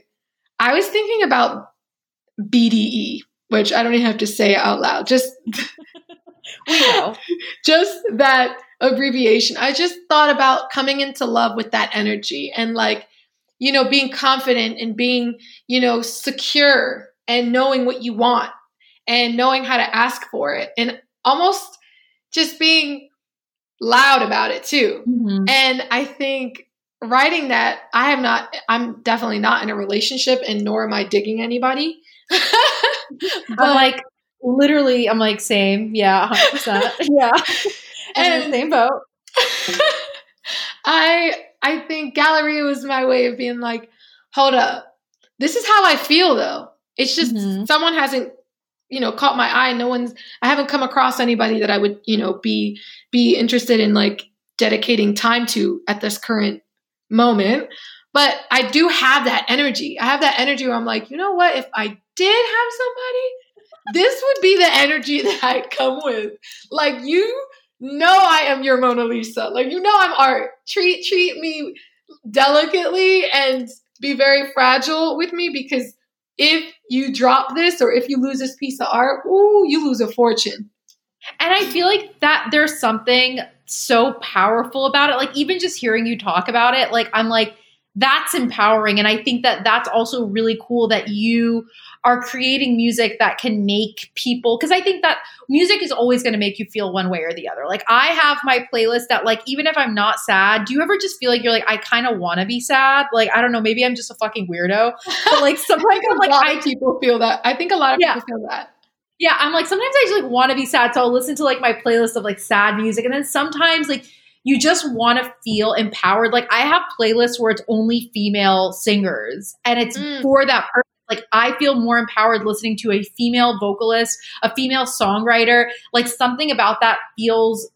I was thinking about BDE, which I don't even have to say out loud. Just we know. just that abbreviation. I just thought about coming into love with that energy and like, you know, being confident and being, you know, secure and knowing what you want and knowing how to ask for it and almost just being loud about it too. Mhm. And I think writing that, I am not, I'm definitely not in a relationship and nor am I digging anybody. I'm like, literally, I'm like, same. Yeah, 100%. yeah. And And- same boat. I I think Galleria was my way of being like, hold up. This is how I feel though. It's just Mhm. someone hasn't, you know, caught my eye. No one's I haven't come across anybody that I would, you know, be be interested in like dedicating time to at this current moment. But I do have that energy. I have that energy where I'm like, you know what? If I did have somebody, this would be the energy that I come with. Like you know I am your Mona Lisa. Like you know I'm art. Treat treat me delicately and be very fragile with me because if you drop this or if you lose this piece of art, ooh, you lose a fortune. And I feel like that there's something so powerful about it. Like, even just hearing you talk about it, like, I'm like, that's empowering. And I think that that's also really cool that you are creating music that can make people, because I think that music is always going to make you feel one way or the other. Like, I have my playlist that, like, even if I'm not sad, do you ever just feel like you're like, I kind of want to be sad? Like, I don't know, maybe I'm just a fucking weirdo. But, like, sometimes I'm like, a lot I of people feel that. I think a lot of Yeah. people feel that. yeah, I'm like sometimes I just like want to be sad, so I'll listen to like my playlist of like sad music, and then sometimes like you just want to feel empowered. Like I have playlists where it's only female singers, and it's Mm. for that purpose. Like I feel more empowered listening to a female vocalist, a female songwriter. Like something about that feels.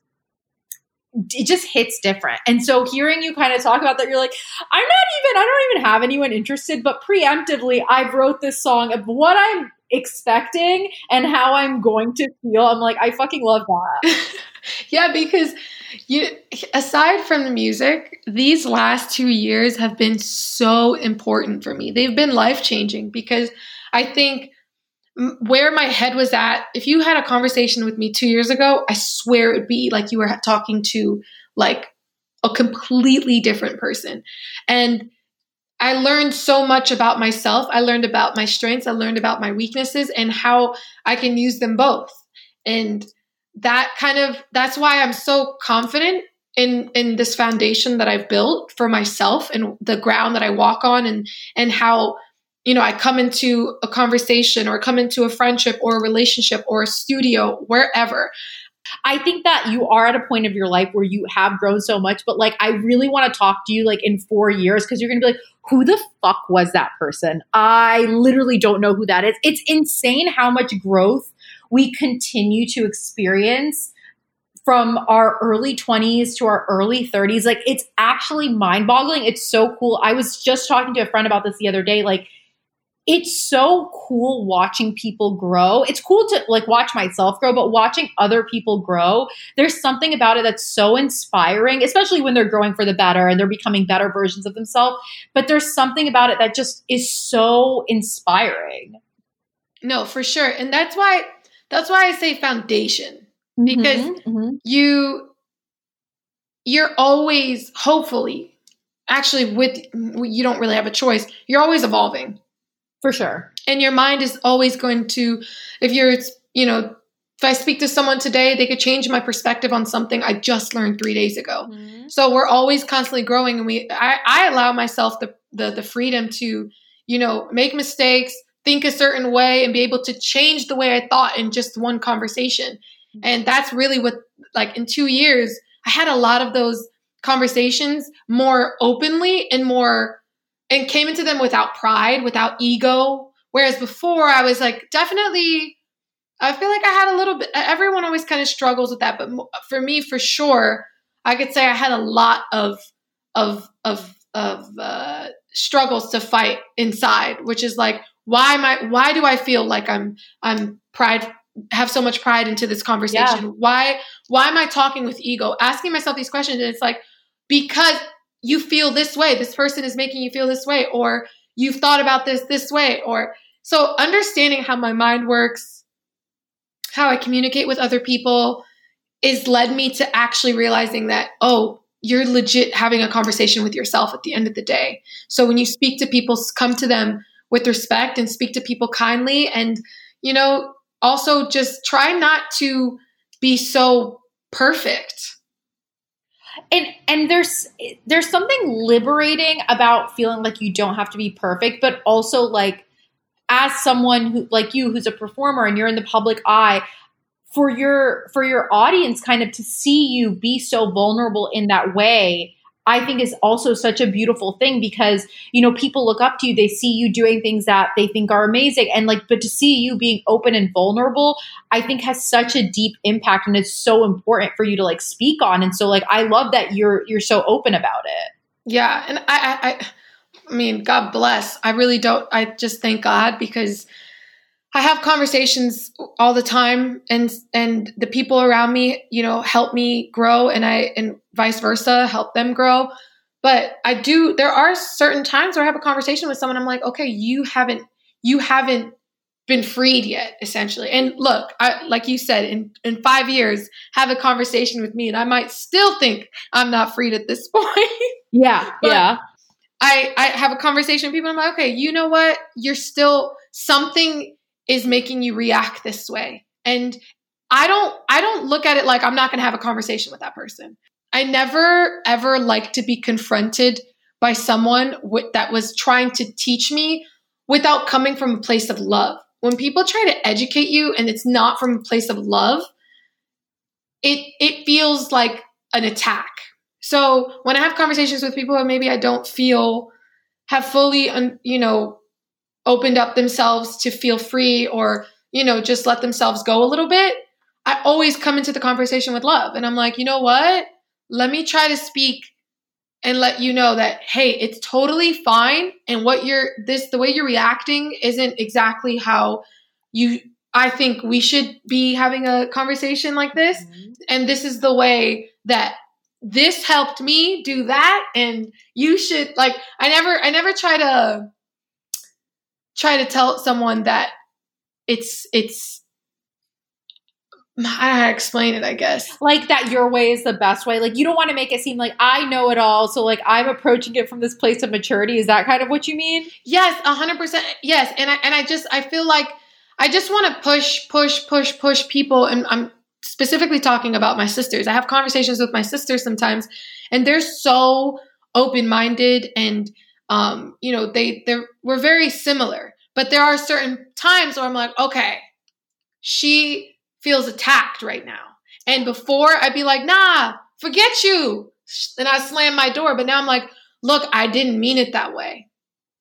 It just hits different. And so hearing you kind of talk about that, you're like, I'm not even, I don't even have anyone interested, but preemptively, I wrote this song of what I'm expecting and how I'm going to feel. I'm like, I fucking love that. yeah, because you aside from the music, these last 2 years have been so important for me. They've been life-changing because I think where my head was at, if you had a conversation with me 2 years ago, I swear it would be like you were talking to like a completely different person. And I learned so much about myself. I learned about my strengths, I learned about my weaknesses and how I can use them both. And that kind of that's why I'm so confident in in this foundation that I've built for myself and the ground that I walk on and and how you know I come into a conversation or come into a friendship or a relationship or a studio wherever I think that you are at a point of your life where you have grown so much, but like, I really want to talk to you like in four years because you're to be like, who the fuck was that person? I literally don't know who that is. It's insane how much growth we continue to experience from our early 20s to our early 30s. Like, it's actually mind boggling. It's so cool. I was just talking to a friend about this the other day. Like, it's so cool watching people grow. It's cool to like watch myself grow, but watching other people grow, there's something about it that's so inspiring, especially when they're growing for the better and they're becoming better versions of themselves. But there's something about it that just is so inspiring. no for sure and that's why that's why I say foundation Because- Mhm, mhm. you you're always hopefully actually with you don't really have a choice you're always evolving for sure. and your mind is always going to if you're you know if i speak to someone today they could change my perspective on something i just learned three days ago so we're always constantly growing and we i, I allow myself the, the the freedom to you know make mistakes think a certain way and be able to change the way i thought in just one conversation And that's really what, like, in two years, I had a lot of those conversations more openly and more, and came into them without pride, without ego. Whereas before, I was like, definitely, I feel like I had a little bit, everyone always kind of struggles with that. But for me, for sure, I could say I had a lot of, of, of, of, uh, struggles to fight inside, which is like, why am I, why do I feel like I'm, I'm pride, have so much pride into this conversation? Yeah. Why, why am I talking with ego? Asking myself these questions. And it's like, because you feel this way, this person is making you feel this way, or you've thought about this this way, or so understanding how my mind works, how I communicate with other people is led me to actually realizing that, oh, you're legit having a conversation with yourself at the end of the day. So when you speak to people, come to them with respect and speak to people kindly. And, you know, also just try not to be so perfect. And and there's there's something liberating about feeling like you don't have to be perfect, but also like as someone who like you who's a performer and you're in the public eye, for your for your audience kind of to see you be so vulnerable in that way I think is also such a beautiful thing because you know people look up to you they see you doing things that they think are amazing and like but to see you being open and vulnerable I think has such a deep impact and it's so important for you to like speak on and so like I love that you're you're so open about it. Yeah, and I I I mean God bless. I really don't I just thank God because I have conversations all the time and and the people around me, you know, help me grow and I and vice versa, help them grow. But I do there are certain times where I have a conversation with someone I'm like, "Okay, you haven't you haven't been freed yet essentially." And look, I like you said in in 5 years have a conversation with me and I might still think I'm not freed at this point. Yeah. yeah. I I have a conversation with people I'm like, "Okay, you know what? You're still something is making you react this way. And I don't I don't look at it like I'm not going to have a conversation with that person. I never ever like to be confronted by someone that was trying to teach me without coming from a place of love. When people try to educate you and it's not from a place of love, it it feels like an attack. So when I have conversations with people who maybe I don't feel have fully, you know, opened up themselves to feel free or, you know, just let themselves go a little bit, I always come into the conversation with love. And I'm like, you know what? Let me try to speak and let you know that, hey, it's totally fine. And what you're, this, the way you're reacting isn't exactly how you, I think we should be having a conversation like this. Mm-hmm. And this is the way that this helped me do that. And you should, like, I never, I never try to, try to tell someone that it's it's I don't know how to explain it, I guess. Like that your way is the best way. Like you don't want to make it seem like I know it all. So like I'm approaching it from this place of maturity. Is that kind of what you mean? Yes, a hundred percent. Yes. And I and I just I feel like I just want to push, push, push, push people. And I'm specifically talking about my sisters. I have conversations with my sisters sometimes, and they're so open-minded and um, you know, they they we're very similar, but there are certain times where I'm like, okay, she feels attacked right now. And before I'd be like, nah, forget you. And I slam my door. But now I'm like, look, I didn't mean it that way.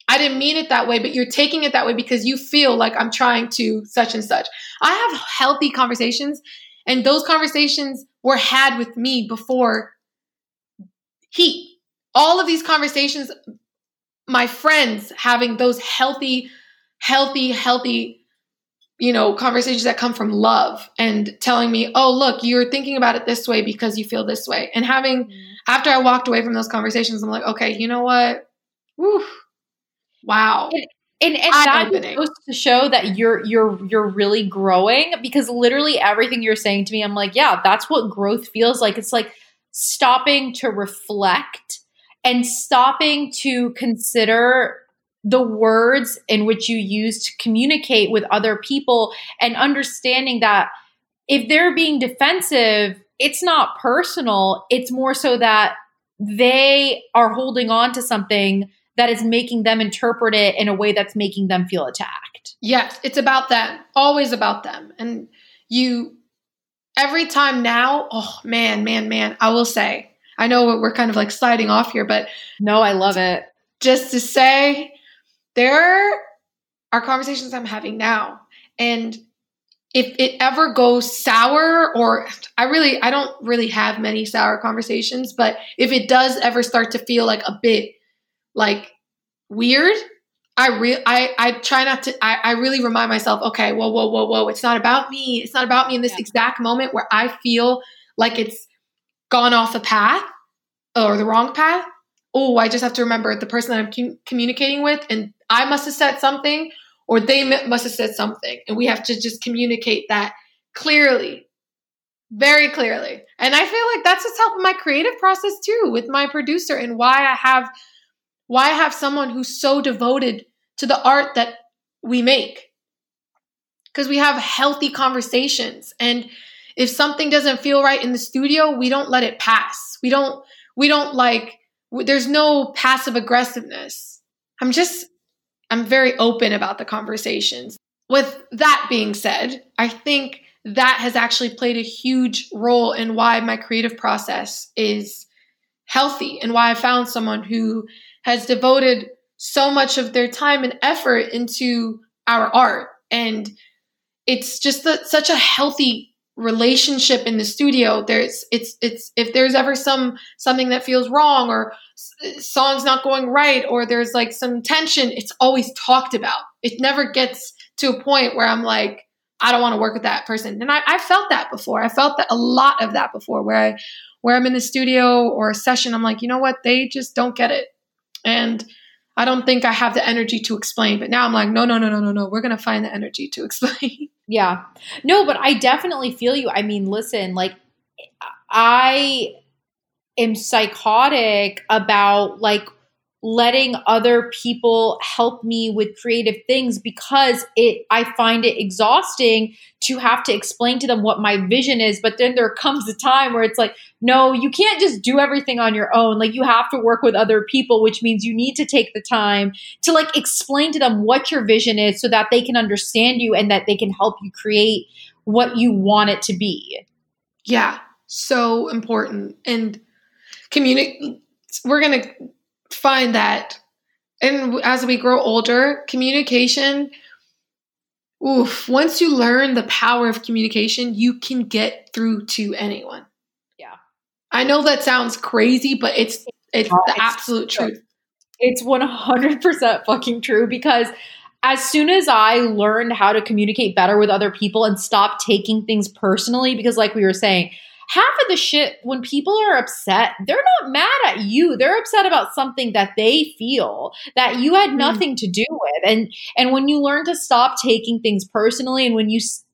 I didn't mean it that way, but you're taking it that way because you feel like I'm trying to such and such. I have healthy conversations, and those conversations were had with me before he. All of these conversations my friends having those healthy, healthy, healthy, you know, conversations that come from love and telling me, oh, look, you're thinking about it this way because you feel this way. And having, mm-hmm. after I walked away from those conversations, I'm like, okay, you know what? Woo. Wow. And, and, and that goes to show that you're you're you're really growing because literally everything you're saying to me, I'm like, yeah, that's what growth feels like. It's like stopping to reflect and stopping to consider the words in which you use to communicate with other people and understanding that if they're being defensive, it's not personal. It's more so that they are holding on to something that is making them interpret it in a way that's making them feel attacked. Yes, it's about them, always about them. And you every time now, oh man, man, man, I will say, I know we're kind of like sliding off here, but no, I love it. Just to say, there are conversations I'm having now. And if it ever goes sour, or I really, I don't really have many sour conversations, but if it does ever start to feel like a bit like weird, I re- I I try not to. I, I really remind myself, okay, whoa, whoa, whoa, whoa. It's not about me. It's not about me in this yeah. exact moment where I feel like it's gone off a path or the wrong path. Oh, I just have to remember the person that I'm com- communicating with, and I must have said something, or they must have said something, and we have to just communicate that clearly, very clearly. And I feel like that's what's helping my creative process too, with my producer, and why I have why I have someone who's so devoted to the art that we make. Because we have healthy conversations. And if something doesn't feel right in the studio, we don't let it pass. We don't, we don't like, there's no passive aggressiveness. I'm just, I'm very open about the conversations. With that being said, I think that has actually played a huge role in why my creative process is healthy and why I found someone who has devoted so much of their time and effort into our art. And it's just the, such a healthy relationship in the studio. There's, it's, it's, if there's ever some, something that feels wrong or song's not going right or there's like some tension, it's always talked about. It never gets to a point where I'm like, I don't want to work with that person. And I, I felt that before. I felt that a lot of that before where I, where I'm in the studio or a session, I'm like, you know what? They just don't get it. And I don't think I have the energy to explain. But now I'm like, no, no, no, no, no, no. We're going to find the energy to explain. Yeah. No, but I definitely feel you. I mean, listen, like, I am psychotic about like letting other people help me with creative things because it I find it exhausting to have to explain to them what my vision is but then there comes a time where it's like no you can't just do everything on your own. Like you have to work with other people which means you need to take the time to like explain to them what your vision is so that they can understand you and that they can help you create what you want it to be. Yeah. So important. And communicate we're going to find that and as we grow older, communication oof, once you learn the power of communication, you can get through to anyone. Yeah. I know that sounds crazy, but it's it's the it's absolute true. truth. It's 100% fucking true because as soon as I learned how to communicate better with other people and stop taking things personally because like we were saying, half of the shit when people are upset, they're not mad at you. They're upset about something that they feel that you had hmm. nothing to do with. And and when you learn to stop taking things personally and when you s-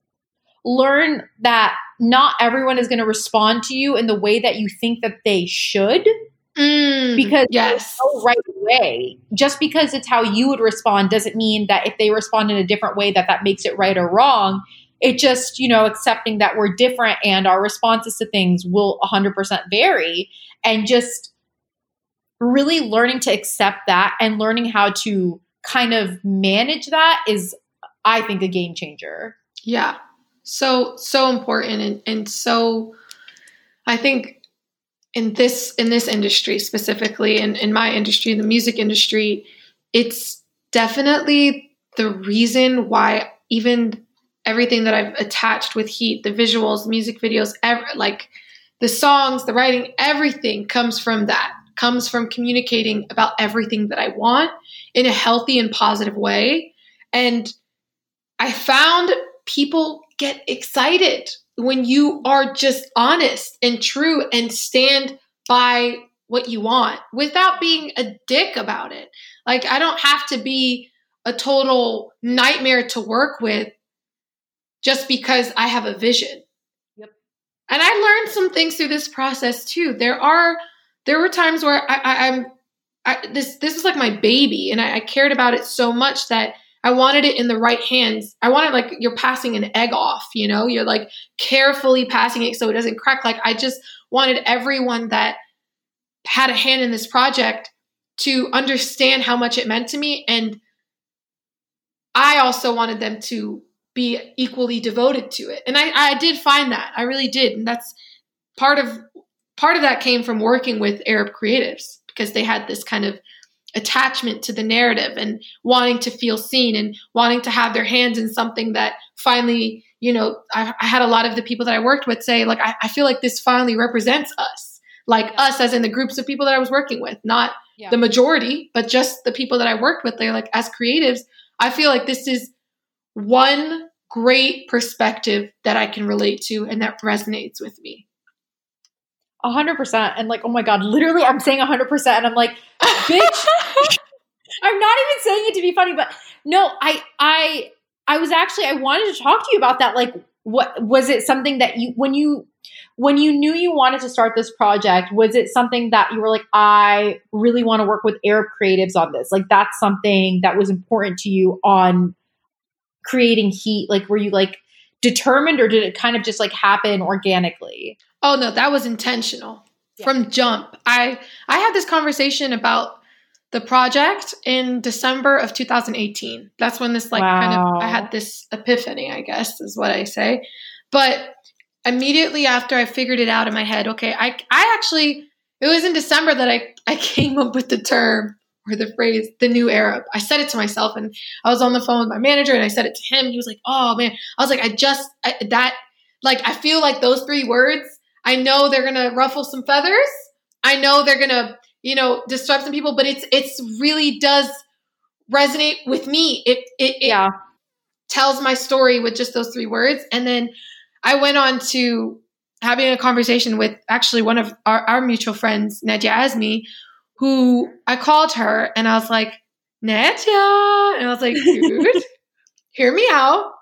learn that not everyone is going to respond to you in the way that you think that they should, Mm, because yes, no right way. Just because it's how you would respond doesn't mean that if they respond in a different way that that makes it right or wrong it just you know accepting that we're different and our responses to things will 100% vary and just really learning to accept that and learning how to kind of manage that is i think a game changer. Yeah. So so important and, and so i think in this in this industry specifically in, in my industry the music industry it's definitely the reason why even everything that I've attached with Heat, the visuals, music videos, ever, like the songs, the writing, everything comes from that. Comes from communicating about everything that I want in a healthy and positive way. And I found people get excited when you are just honest and true and stand by what you want without being a dick about it. Like, I don't have to be a total nightmare to work with just because I have a vision. Yep. And I learned some things through this process too. There are there were times where I, am I, this this is like my baby, and I, I cared about it so much that I wanted it in the right hands. I wanted like you're passing an egg off, you know, you're like carefully passing it so it doesn't crack. Like I just wanted everyone that had a hand in this project to understand how much it meant to me and I also wanted them to be equally devoted to it. And I, I did find that. I really did. And that's part of part of that came from working with Arab creatives because they had this kind of attachment to the narrative and wanting to feel seen and wanting to have their hands in something that finally, you know, I, I had a lot of the people that I worked with say, like, I, I feel like this finally represents us, like yeah. us as in the groups of people that I was working with, not yeah. the majority, but just the people that I worked with. They're like, as creatives, I feel like this is one great perspective that I can relate to and that resonates with me. A hundred percent. And like, oh my God, literally I'm saying a hundred percent. And I'm like, bitch, I'm not even saying it to be funny, but no, I, I, I was actually, I wanted to talk to you about that. Like, what was it something that you, when you, when you knew you wanted to start this project, was it something that you were like, I really want to work with Arab creatives on this? Like, that's something that was important to you on creating heat? Like, were you like determined or did it kind of just like happen organically? Oh, no, that was intentional yeah. from jump. I, I had this conversation about the project in December of 2018. That's when this like wow. kind of I had this epiphany, I guess is what I say. But immediately after I figured it out in my head, okay, I I actually it was in December that I I came up with the term or the phrase the new Arab. I said it to myself and I was on the phone with my manager and I said it to him. He was like, "Oh man." I was like, "I just I, that like I feel like those three words, I know they're going to ruffle some feathers. I know they're going to you know, disrupt some people, but it's it's really does resonate with me. It it, it yeah. tells my story with just those three words. And then I went on to having a conversation with actually one of our, our mutual friends, Nadia Azmi, who I called her and I was like, Nadia. And I was like, dude, hear me out.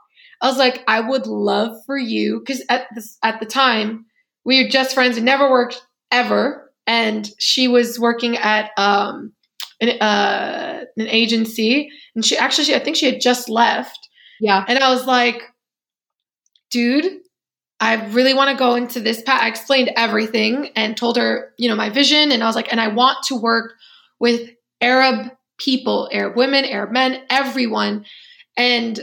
I was like, I would love for you, because at this at the time, we were just friends and never worked ever and she was working at um, an, uh, an agency, and she actually, she, I think she had just left. Yeah, and I was like, dude. I really want to go into this path. I explained everything and told her, you know, my vision. And I was like, and I want to work with Arab people, Arab women, Arab men, everyone, and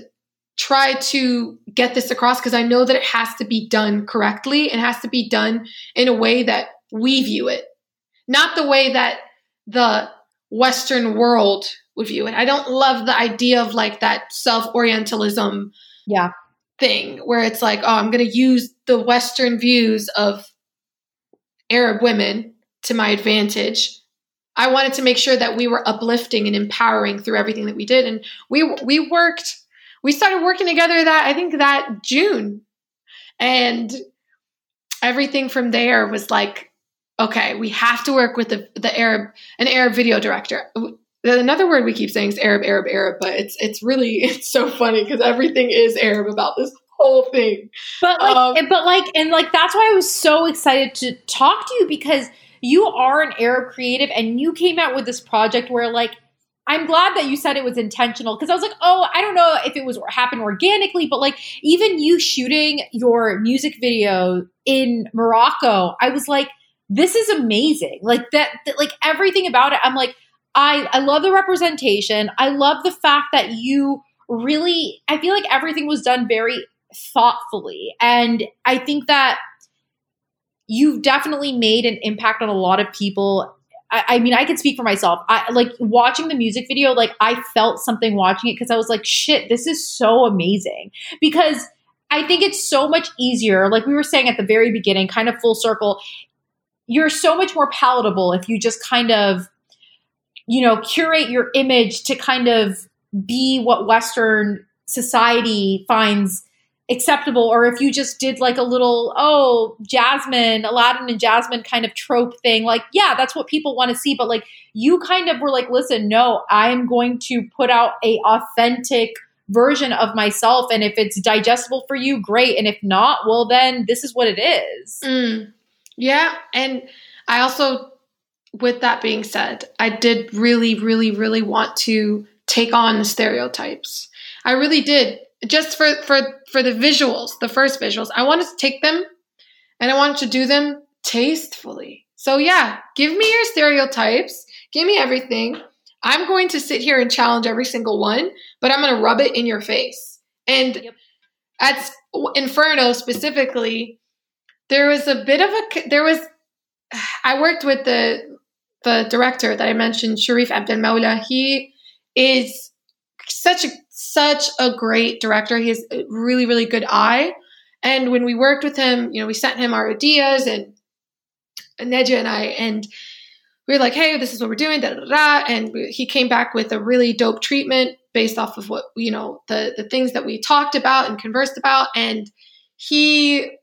try to get this across because I know that it has to be done correctly. It has to be done in a way that we view it not the way that the Western world would view it. I don't love the idea of like that self Orientalism yeah. Thing where it's like, oh, I'm going to use the Western views of Arab women to my advantage. I wanted to make sure that we were uplifting and empowering through everything that we did. And we, we worked, we started working together that, I think that June. And everything from there was like, okay, we have to work with the, the Arab, an Arab video director. Another word we keep saying is Arab, Arab, Arab, but it's it's really it's so funny because everything is Arab about this whole thing. But like, um, but like, and like that's why I was so excited to talk to you because you are an Arab creative and you came out with this project where like I'm glad that you said it was intentional because I was like, oh, I don't know if it was happened organically, but like even you shooting your music video in Morocco, I was like, this is amazing. Like that, that like everything about it. I'm like, I I love the representation. I love the fact that you really I feel like everything was done very thoughtfully. And I think that you've definitely made an impact on a lot of people. I, I mean, I can speak for myself. I like watching the music video, like I felt something watching it because I was like, shit, this is so amazing. Because I think it's so much easier, like we were saying at the very beginning, kind of full circle you're so much more palatable if you just kind of you know curate your image to kind of be what western society finds acceptable or if you just did like a little oh jasmine aladdin and jasmine kind of trope thing like yeah that's what people want to see but like you kind of were like listen no i'm going to put out a authentic version of myself and if it's digestible for you great and if not well then this is what it is mm. Yeah. And I also, with that being said, I did really, really, really want to take on the stereotypes. I really did. Just for for for the visuals, the first visuals. I wanted to take them and I wanted to do them tastefully. So yeah, give me your stereotypes, give me everything. I'm going to sit here and challenge every single one, but I'm going to rub it in your face. And yep. at Inferno specifically, there was a bit of a there was. I worked with the the director that I mentioned, Sharif Abdel Maula. He is such a such a great director. He has a really really good eye. And when we worked with him, you know, we sent him our ideas and Neja and I, and we were like, hey, this is what we're doing, da da da. And he came back with a really dope treatment based off of what, you know, the, the things that we talked about and conversed about. And he,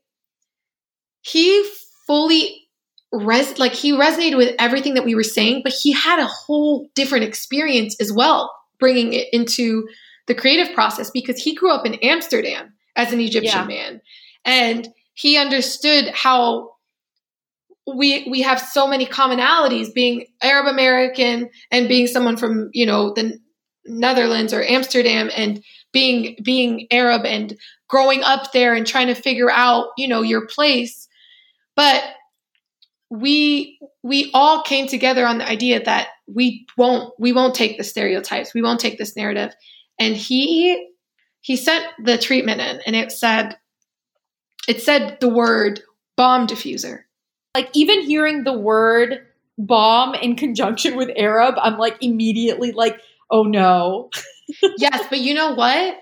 he fully res like he resonated with everything that we were saying, but he had a whole different experience as well, bringing it into the creative process because he grew up in Amsterdam as an Egyptian yeah. man. And he understood how we we have so many commonalities being Arab American and being someone from, you know, the Netherlands or Amsterdam and being being Arab and growing up there and trying to figure out, you know, your place. But we we all came together on the idea that we won't we won't take the stereotypes. We won't take this narrative. And he he sent the treatment in and it said it said the word bomb diffuser. Like even hearing the word bomb in conjunction with Arab, I'm like immediately like, oh no. yes, but you know what?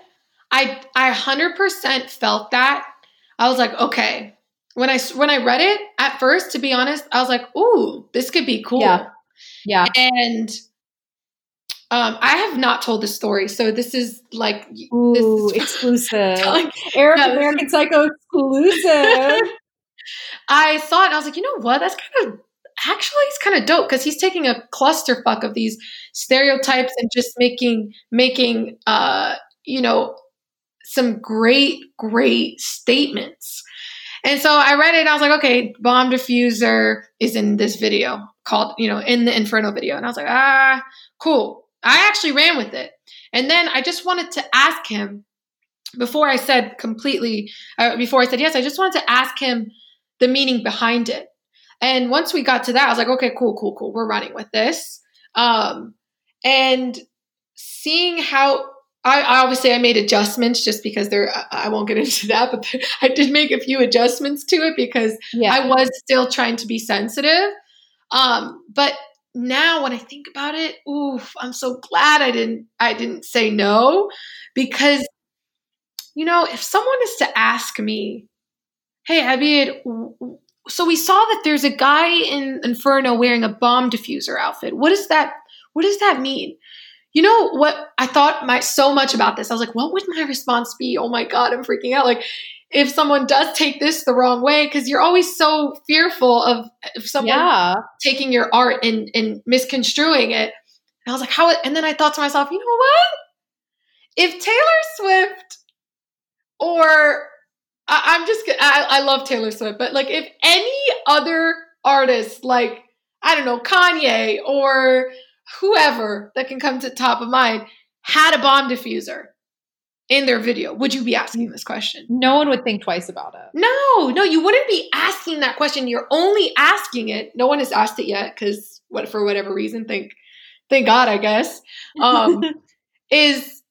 I I 100% felt that. I was like, okay. When I when I read it at first, to be honest, I was like, ooh, this could be cool. Yeah. Yeah. And um, I have not told this story, so this is like Ooh, this is exclusive. Arab no, American Psycho exclusive. I saw it and I was like, you know what? That's kind of actually it's kind of dope because he's taking a clusterfuck of these stereotypes and just making making uh you know some great great statements. And so I read it and I was like, okay, bomb diffuser is in this video called, you know, in the Inferno video. And I was like, ah, cool. I actually ran with it. And then I just wanted to ask him before I said completely, uh, before I said yes, I just wanted to ask him the meaning behind it. And once we got to that, I was like, okay, cool, cool, cool. We're running with this. Um, and seeing how I, I, obviously I made adjustments just because there I won't get into that, but I did make a few adjustments to it because yeah. I was still trying to be sensitive. Um, but now when I think about it, oof, I'm so glad I didn't I didn't say no because you know, if someone is to ask me, "Hey, Abby, so we saw that there's a guy in Inferno wearing a bomb diffuser outfit. What does that what does that mean?" You know what I thought my so much about this. I was like, "What would my response be?" Oh my god, I'm freaking out. Like if someone does take this the wrong way because you're always so fearful of if someone yeah. taking your art and, and misconstruing it and i was like how and then i thought to myself you know what if taylor swift or I, am just I, I love taylor swift but like if any other artist like i don't know kanye or whoever that can come to top of mind had a bomb diffuser in their video, would you be asking this question? No one would think twice about it. No, no, you wouldn't be asking that question. You're only asking it. No one has asked it yet because what for whatever reason, thank thank God, I guess. Um, is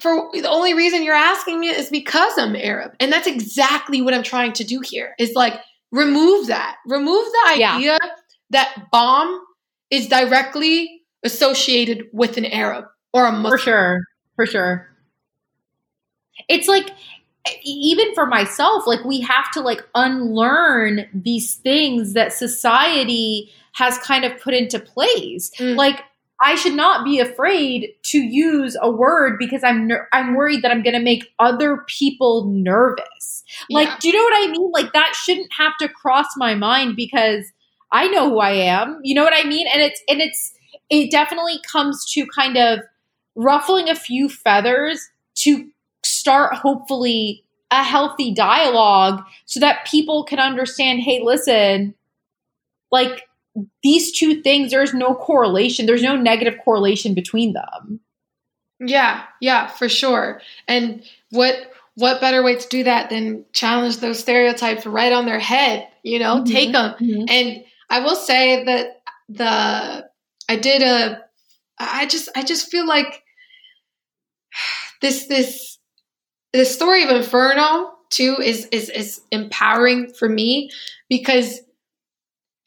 for the only reason you're asking me is because I'm Arab. And that's exactly what I'm trying to do here. Is like remove that. Remove the idea yeah. that bomb is directly associated with an Arab or a Muslim. For sure. For sure it's like even for myself like we have to like unlearn these things that society has kind of put into place mm. like I should not be afraid to use a word because I'm ner- I'm worried that I'm going to make other people nervous. Like, yeah. do you know what I mean? Like that shouldn't have to cross my mind because I know who I am. You know what I mean? And it's and it's it definitely comes to kind of ruffling a few feathers to start hopefully a healthy dialogue so that people can understand hey, listen, like these two things, there's no correlation, there's no negative correlation between them. Yeah, yeah, for sure. And what what better way to do that than challenge those stereotypes right on their head, you know, mm-hmm. take them. Mm-hmm. And I will say that the I did a I just I just feel like this this the story of Inferno too is is is empowering for me because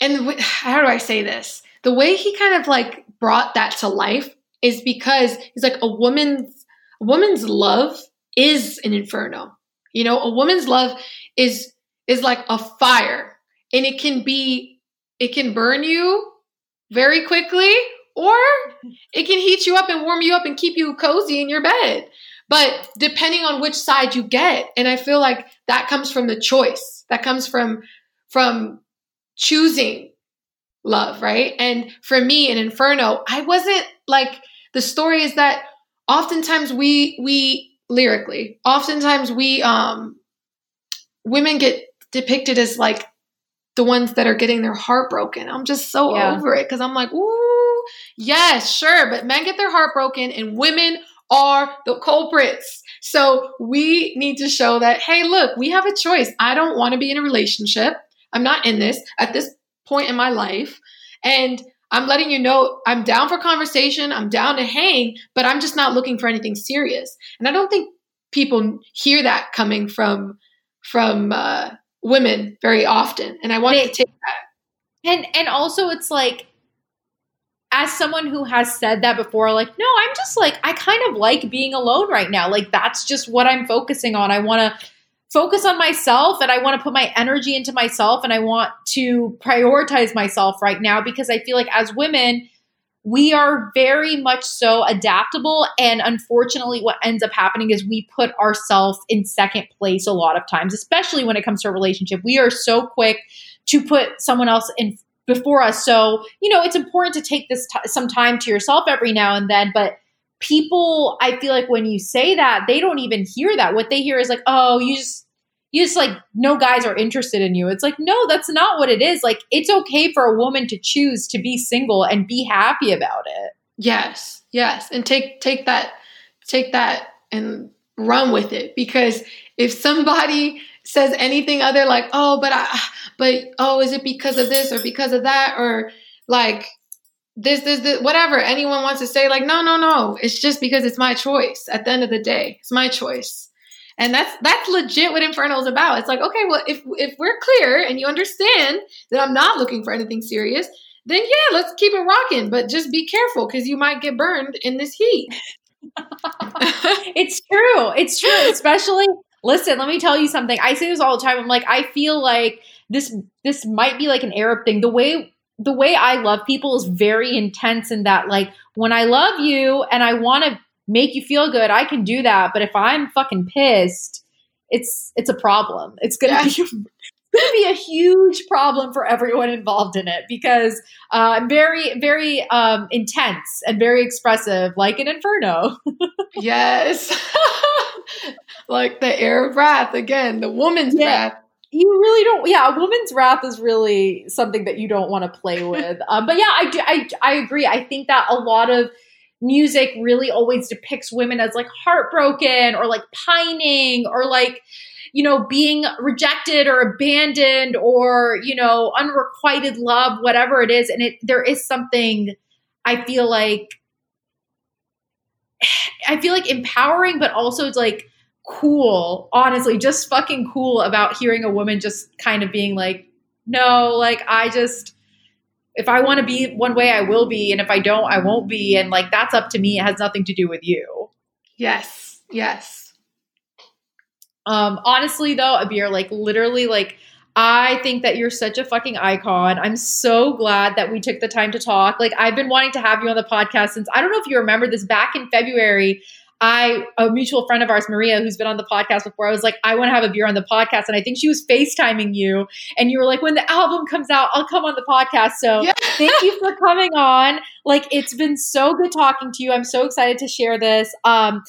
and how do I say this? The way he kind of like brought that to life is because he's like a woman's a woman's love is an inferno. You know, a woman's love is is like a fire and it can be it can burn you very quickly or it can heat you up and warm you up and keep you cozy in your bed. But depending on which side you get, and I feel like that comes from the choice. That comes from from choosing love, right? And for me in Inferno, I wasn't like the story is that oftentimes we we lyrically, oftentimes we um women get depicted as like the ones that are getting their heart broken. I'm just so yeah. over it because I'm like, ooh, yes, sure, but men get their heart broken and women are the culprits. So we need to show that, hey, look, we have a choice. I don't want to be in a relationship. I'm not in this at this point in my life. And I'm letting you know I'm down for conversation, I'm down to hang, but I'm just not looking for anything serious. And I don't think people hear that coming from from uh, women very often. And I want to take that. And and also it's like as someone who has said that before, like, no, I'm just like, I kind of like being alone right now. Like, that's just what I'm focusing on. I want to focus on myself and I want to put my energy into myself and I want to prioritize myself right now because I feel like as women, we are very much so adaptable. And unfortunately, what ends up happening is we put ourselves in second place a lot of times, especially when it comes to a relationship. We are so quick to put someone else in before us. So, you know, it's important to take this t- some time to yourself every now and then, but people I feel like when you say that, they don't even hear that. What they hear is like, "Oh, you just you just like no guys are interested in you." It's like, "No, that's not what it is. Like it's okay for a woman to choose to be single and be happy about it." Yes. Yes. And take take that take that and run with it because if somebody says anything other like, "Oh, but I but oh, is it because of this or because of that or like this, this, this, whatever anyone wants to say, like, no, no, no. It's just because it's my choice. At the end of the day, it's my choice. And that's that's legit what Inferno is about. It's like, okay, well, if if we're clear and you understand that I'm not looking for anything serious, then yeah, let's keep it rocking. But just be careful because you might get burned in this heat. it's true. It's true. Especially, listen, let me tell you something. I say this all the time. I'm like, I feel like this this might be like an Arab thing. The way the way I love people is very intense in that like when I love you and I want to make you feel good, I can do that. But if I'm fucking pissed, it's it's a problem. It's gonna be going to be a huge problem for everyone involved in it because uh, I'm very, very um, intense and very expressive, like an inferno. yes. like the air of wrath again, the woman's yeah. wrath you really don't yeah a woman's wrath is really something that you don't want to play with um, but yeah I, do, I i agree i think that a lot of music really always depicts women as like heartbroken or like pining or like you know being rejected or abandoned or you know unrequited love whatever it is. And it there is something i feel like i feel like empowering but also it's like cool, honestly, just fucking cool about hearing a woman just kind of being like, no, like I just, if I want to be one way, I will be. And if I don't, I won't be. And like, that's up to me. It has nothing to do with you. Yes. Yes. Um, honestly though, Abir, like literally, like, I think that you're such a fucking icon. I'm so glad that we took the time to talk. Like, I've been wanting to have you on the podcast since I don't know if you remember this back in February. I, a mutual friend of ours, Maria, who's been on the podcast before, I was like, I want to have Abir on the podcast. And I think she was FaceTiming you. And you were like, when the album comes out, I'll come on the podcast. So yeah. thank you for coming on. Like, it's been so good talking to you. I'm so excited to share this. Um,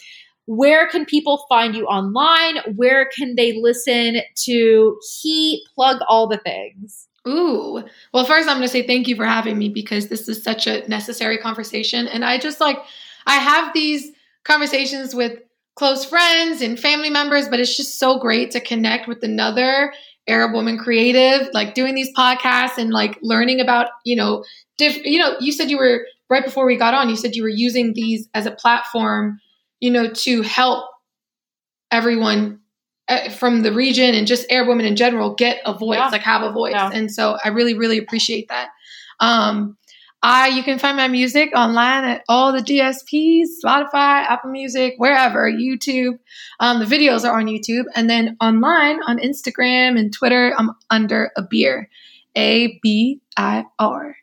where can people find you online? Where can they listen to Heat? Plug all the things. Ooh. Well, first, I'm going to say thank you for having me because this is such a necessary conversation. And I just like, I have these conversations with close friends and family members, but it's just so great to connect with another Arab woman creative, like doing these podcasts and like learning about, you know, different, you know, you said you were right before we got on, you said you were using these as a platform, you know, to help everyone uh, from the region and just Arab women in general get a voice, Yeah. like have a voice. Yeah. And so I really, really appreciate that. Um, I you can find my music online at all the DSPs, Spotify, Apple Music, wherever, YouTube. Um, the videos are on YouTube, and then online on Instagram and Twitter, I'm under Abir, A B I R.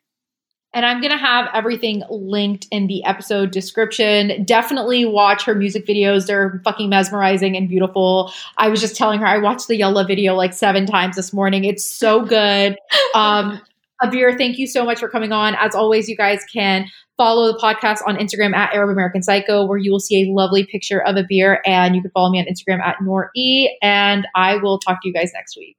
And I'm going to have everything linked in the episode description. Definitely watch her music videos. They're fucking mesmerizing and beautiful. I was just telling her I watched the Yella video like seven times this morning. It's so good. Um, Abir, thank you so much for coming on. As always, you guys can follow the podcast on Instagram at Arab American Psycho, where you will see a lovely picture of Abir. And you can follow me on Instagram at Nor E. And I will talk to you guys next week.